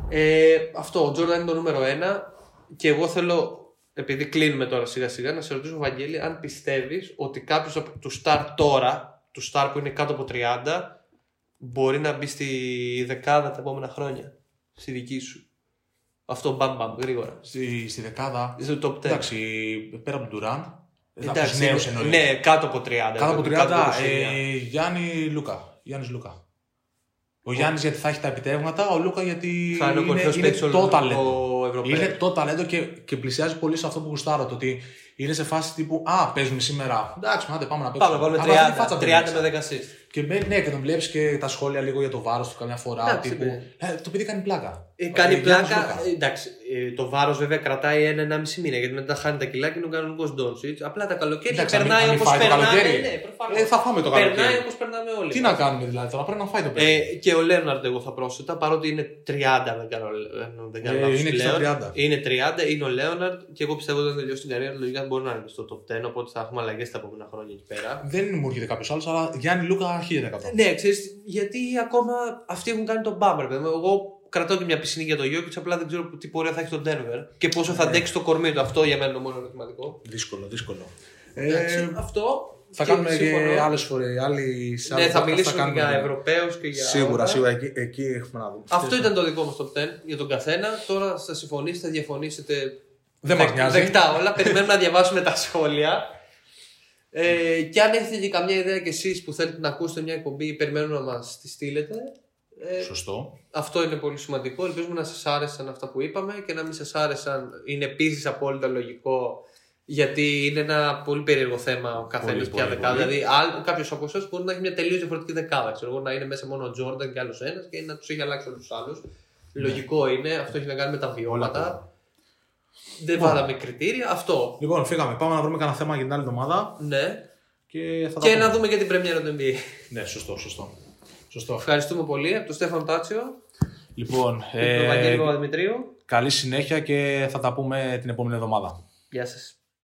Ε, αυτό, ο Τζόρνταν είναι το νούμερο ένα και εγώ θέλω, επειδή κλείνουμε τώρα σιγά σιγά, να σε ρωτήσω Βαγγέλη αν πιστεύεις ότι κάποιος από του Star τώρα, του Star που είναι κάτω από 30, μπορεί να μπει στη δεκάδα τα επόμενα χρόνια. Στη δική σου; Αυτό μπαμ μπαμ, γρήγορα. Στη, στη δεκάδα. Στο top 10. Εντάξει, πέρα από τον Τουράν. Εντάξει, νέους είναι- εννοείς. ναι, κάτω από 30. Κάτω από 30, 29. ε, Γιάννη Λούκα. Γιάννης Λούκα. Ο Γιάννης γιατί θα έχει τα επιτεύγματα, ο Λούκα γιατί Θα είναι ο κορυφαίος είναι παίκτης το όλων ταλέντο. Των Ευρωπαίων. Είναι το ταλέντο και, και πλησιάζει πολύ σε αυτό που γουστάρω. Το ότι είναι σε φάση τύπου Α, παίζουμε σήμερα. Εντάξει, άντε, πάμε να παίξουμε. Πάμε, βάλουμε Αλλά αυτή η 30, φάτσα 30 παίρνει. με 10 assist. Και μπαίνει, ναι, και τον βλέπεις και τα σχόλια λίγο για το βάρος του καμιά φορά. Εντάξει, τύπου, ναι. ε, το παιδί κάνει πλάκα. Ε, κάνει Ε, Γιάννης πλάκα. Λούκα. ε, εντάξει, ε, το βάρος βέβαια κρατάει ένα-ενάμιση μήνα γιατί μετά χάνει τα κιλά και είναι ο κανονικός Ντόνσιτς. Απλά τα καλοκαίρια Εντάξει, αν μην- περνάει αν μην όπως φάει το περνάμε. καλοκαίρι. Ναι, προφανώς. Ε, θα φάμε το Περνάει καλοκαίρι. όπως περνάμε όλοι. Τι να κάνουμε δηλαδή τώρα, πρέπει να φάει το παιδί. Ε, και ο Λέοναρντ, εγώ θα πρόσθετα, παρότι είναι 30, δεν κάνω, δεν κάνω Ε, λάθος είναι και στα πλέον. 30. Είναι 30, είναι ο Λέοναρντ και εγώ πιστεύω ότι όταν τελειώσει την καριέρα του λογικά μπορεί να είναι στο top 10, οπότε θα έχουμε αλλαγές τα επόμενα χρόνια εκεί πέρα. Δεν μου έρχεται κάποιος άλλος, αλλά Γιάννη Λούκα 1000%. Ναι, ξέρεις, γιατί ακόμα αυτοί έχουν κάνει τον μπάμπερ. παιδί μου. Εγώ κρατάω και μια πισινή για το Jokic, απλά δεν ξέρω τι πορεία θα έχει το Denver και πόσο Ναι. θα αντέξει το κορμί του. Αυτό για μένα είναι το μόνο ερωτηματικό. Δύσκολο, δύσκολο. Εντάξει, Ε, αυτό. Θα και κάνουμε συμφωνώ. και άλλες φορές. Άλλοι, σε Ναι, άλλα θα podcast μιλήσουμε κάνουμε- για Ευρωπαίους και για. Σίγουρα, όλα. σίγουρα. Εκεί, εκεί έχουμε να δούμε. Αυτό ήταν το δικό μας top 10 για τον καθένα. Τώρα θα συμφωνήσετε, θα διαφωνήσετε. Δεν μας Δεκ- νοιάζει. Δεκτά όλα. Περιμένουμε να διαβάσουμε τα σχόλια. Ε, και αν έχετε και καμιά ιδέα κι εσείς που θέλετε να ακούσετε μια εκπομπή, περιμένουμε να μας τη στείλετε. Ε, Σωστό. αυτό είναι πολύ σημαντικό. Ελπίζουμε να σας άρεσαν αυτά που είπαμε και να μην σας άρεσαν. Είναι επίσης απόλυτα λογικό γιατί είναι ένα πολύ περίεργο θέμα ο καθένας Πολύ, πια πολύ, δεκάδα. πολύ. Δηλαδή, κάποιος από εσάς μπορεί να έχει μια τελείως διαφορετική δεκάδα. Ξέρω εγώ, να είναι μέσα μόνο ο Τζόρνταν και άλλος ένας και να τους έχει αλλάξει όλους τους άλλους. Λογικό είναι, αυτό έχει να κάνει με τα βιώματα. Δεν Λοιπόν. βάλαμε κριτήρια. Αυτό. Λοιπόν, φύγαμε. Πάμε να βρούμε κανένα θέμα για την άλλη εβδομάδα Ναι. και θα τα Και πούμε. να δούμε και την πρεμιέρα του NBA. Ναι, σωστό, σωστό. Σωστό. Ευχαριστούμε πολύ από τον Στέφανο Τάτσιο Λοιπόν, και τον Βαγγέλη ε, Παπαδημητρίου. καλή συνέχεια και θα τα πούμε την επόμενη εβδομάδα. Γεια σας.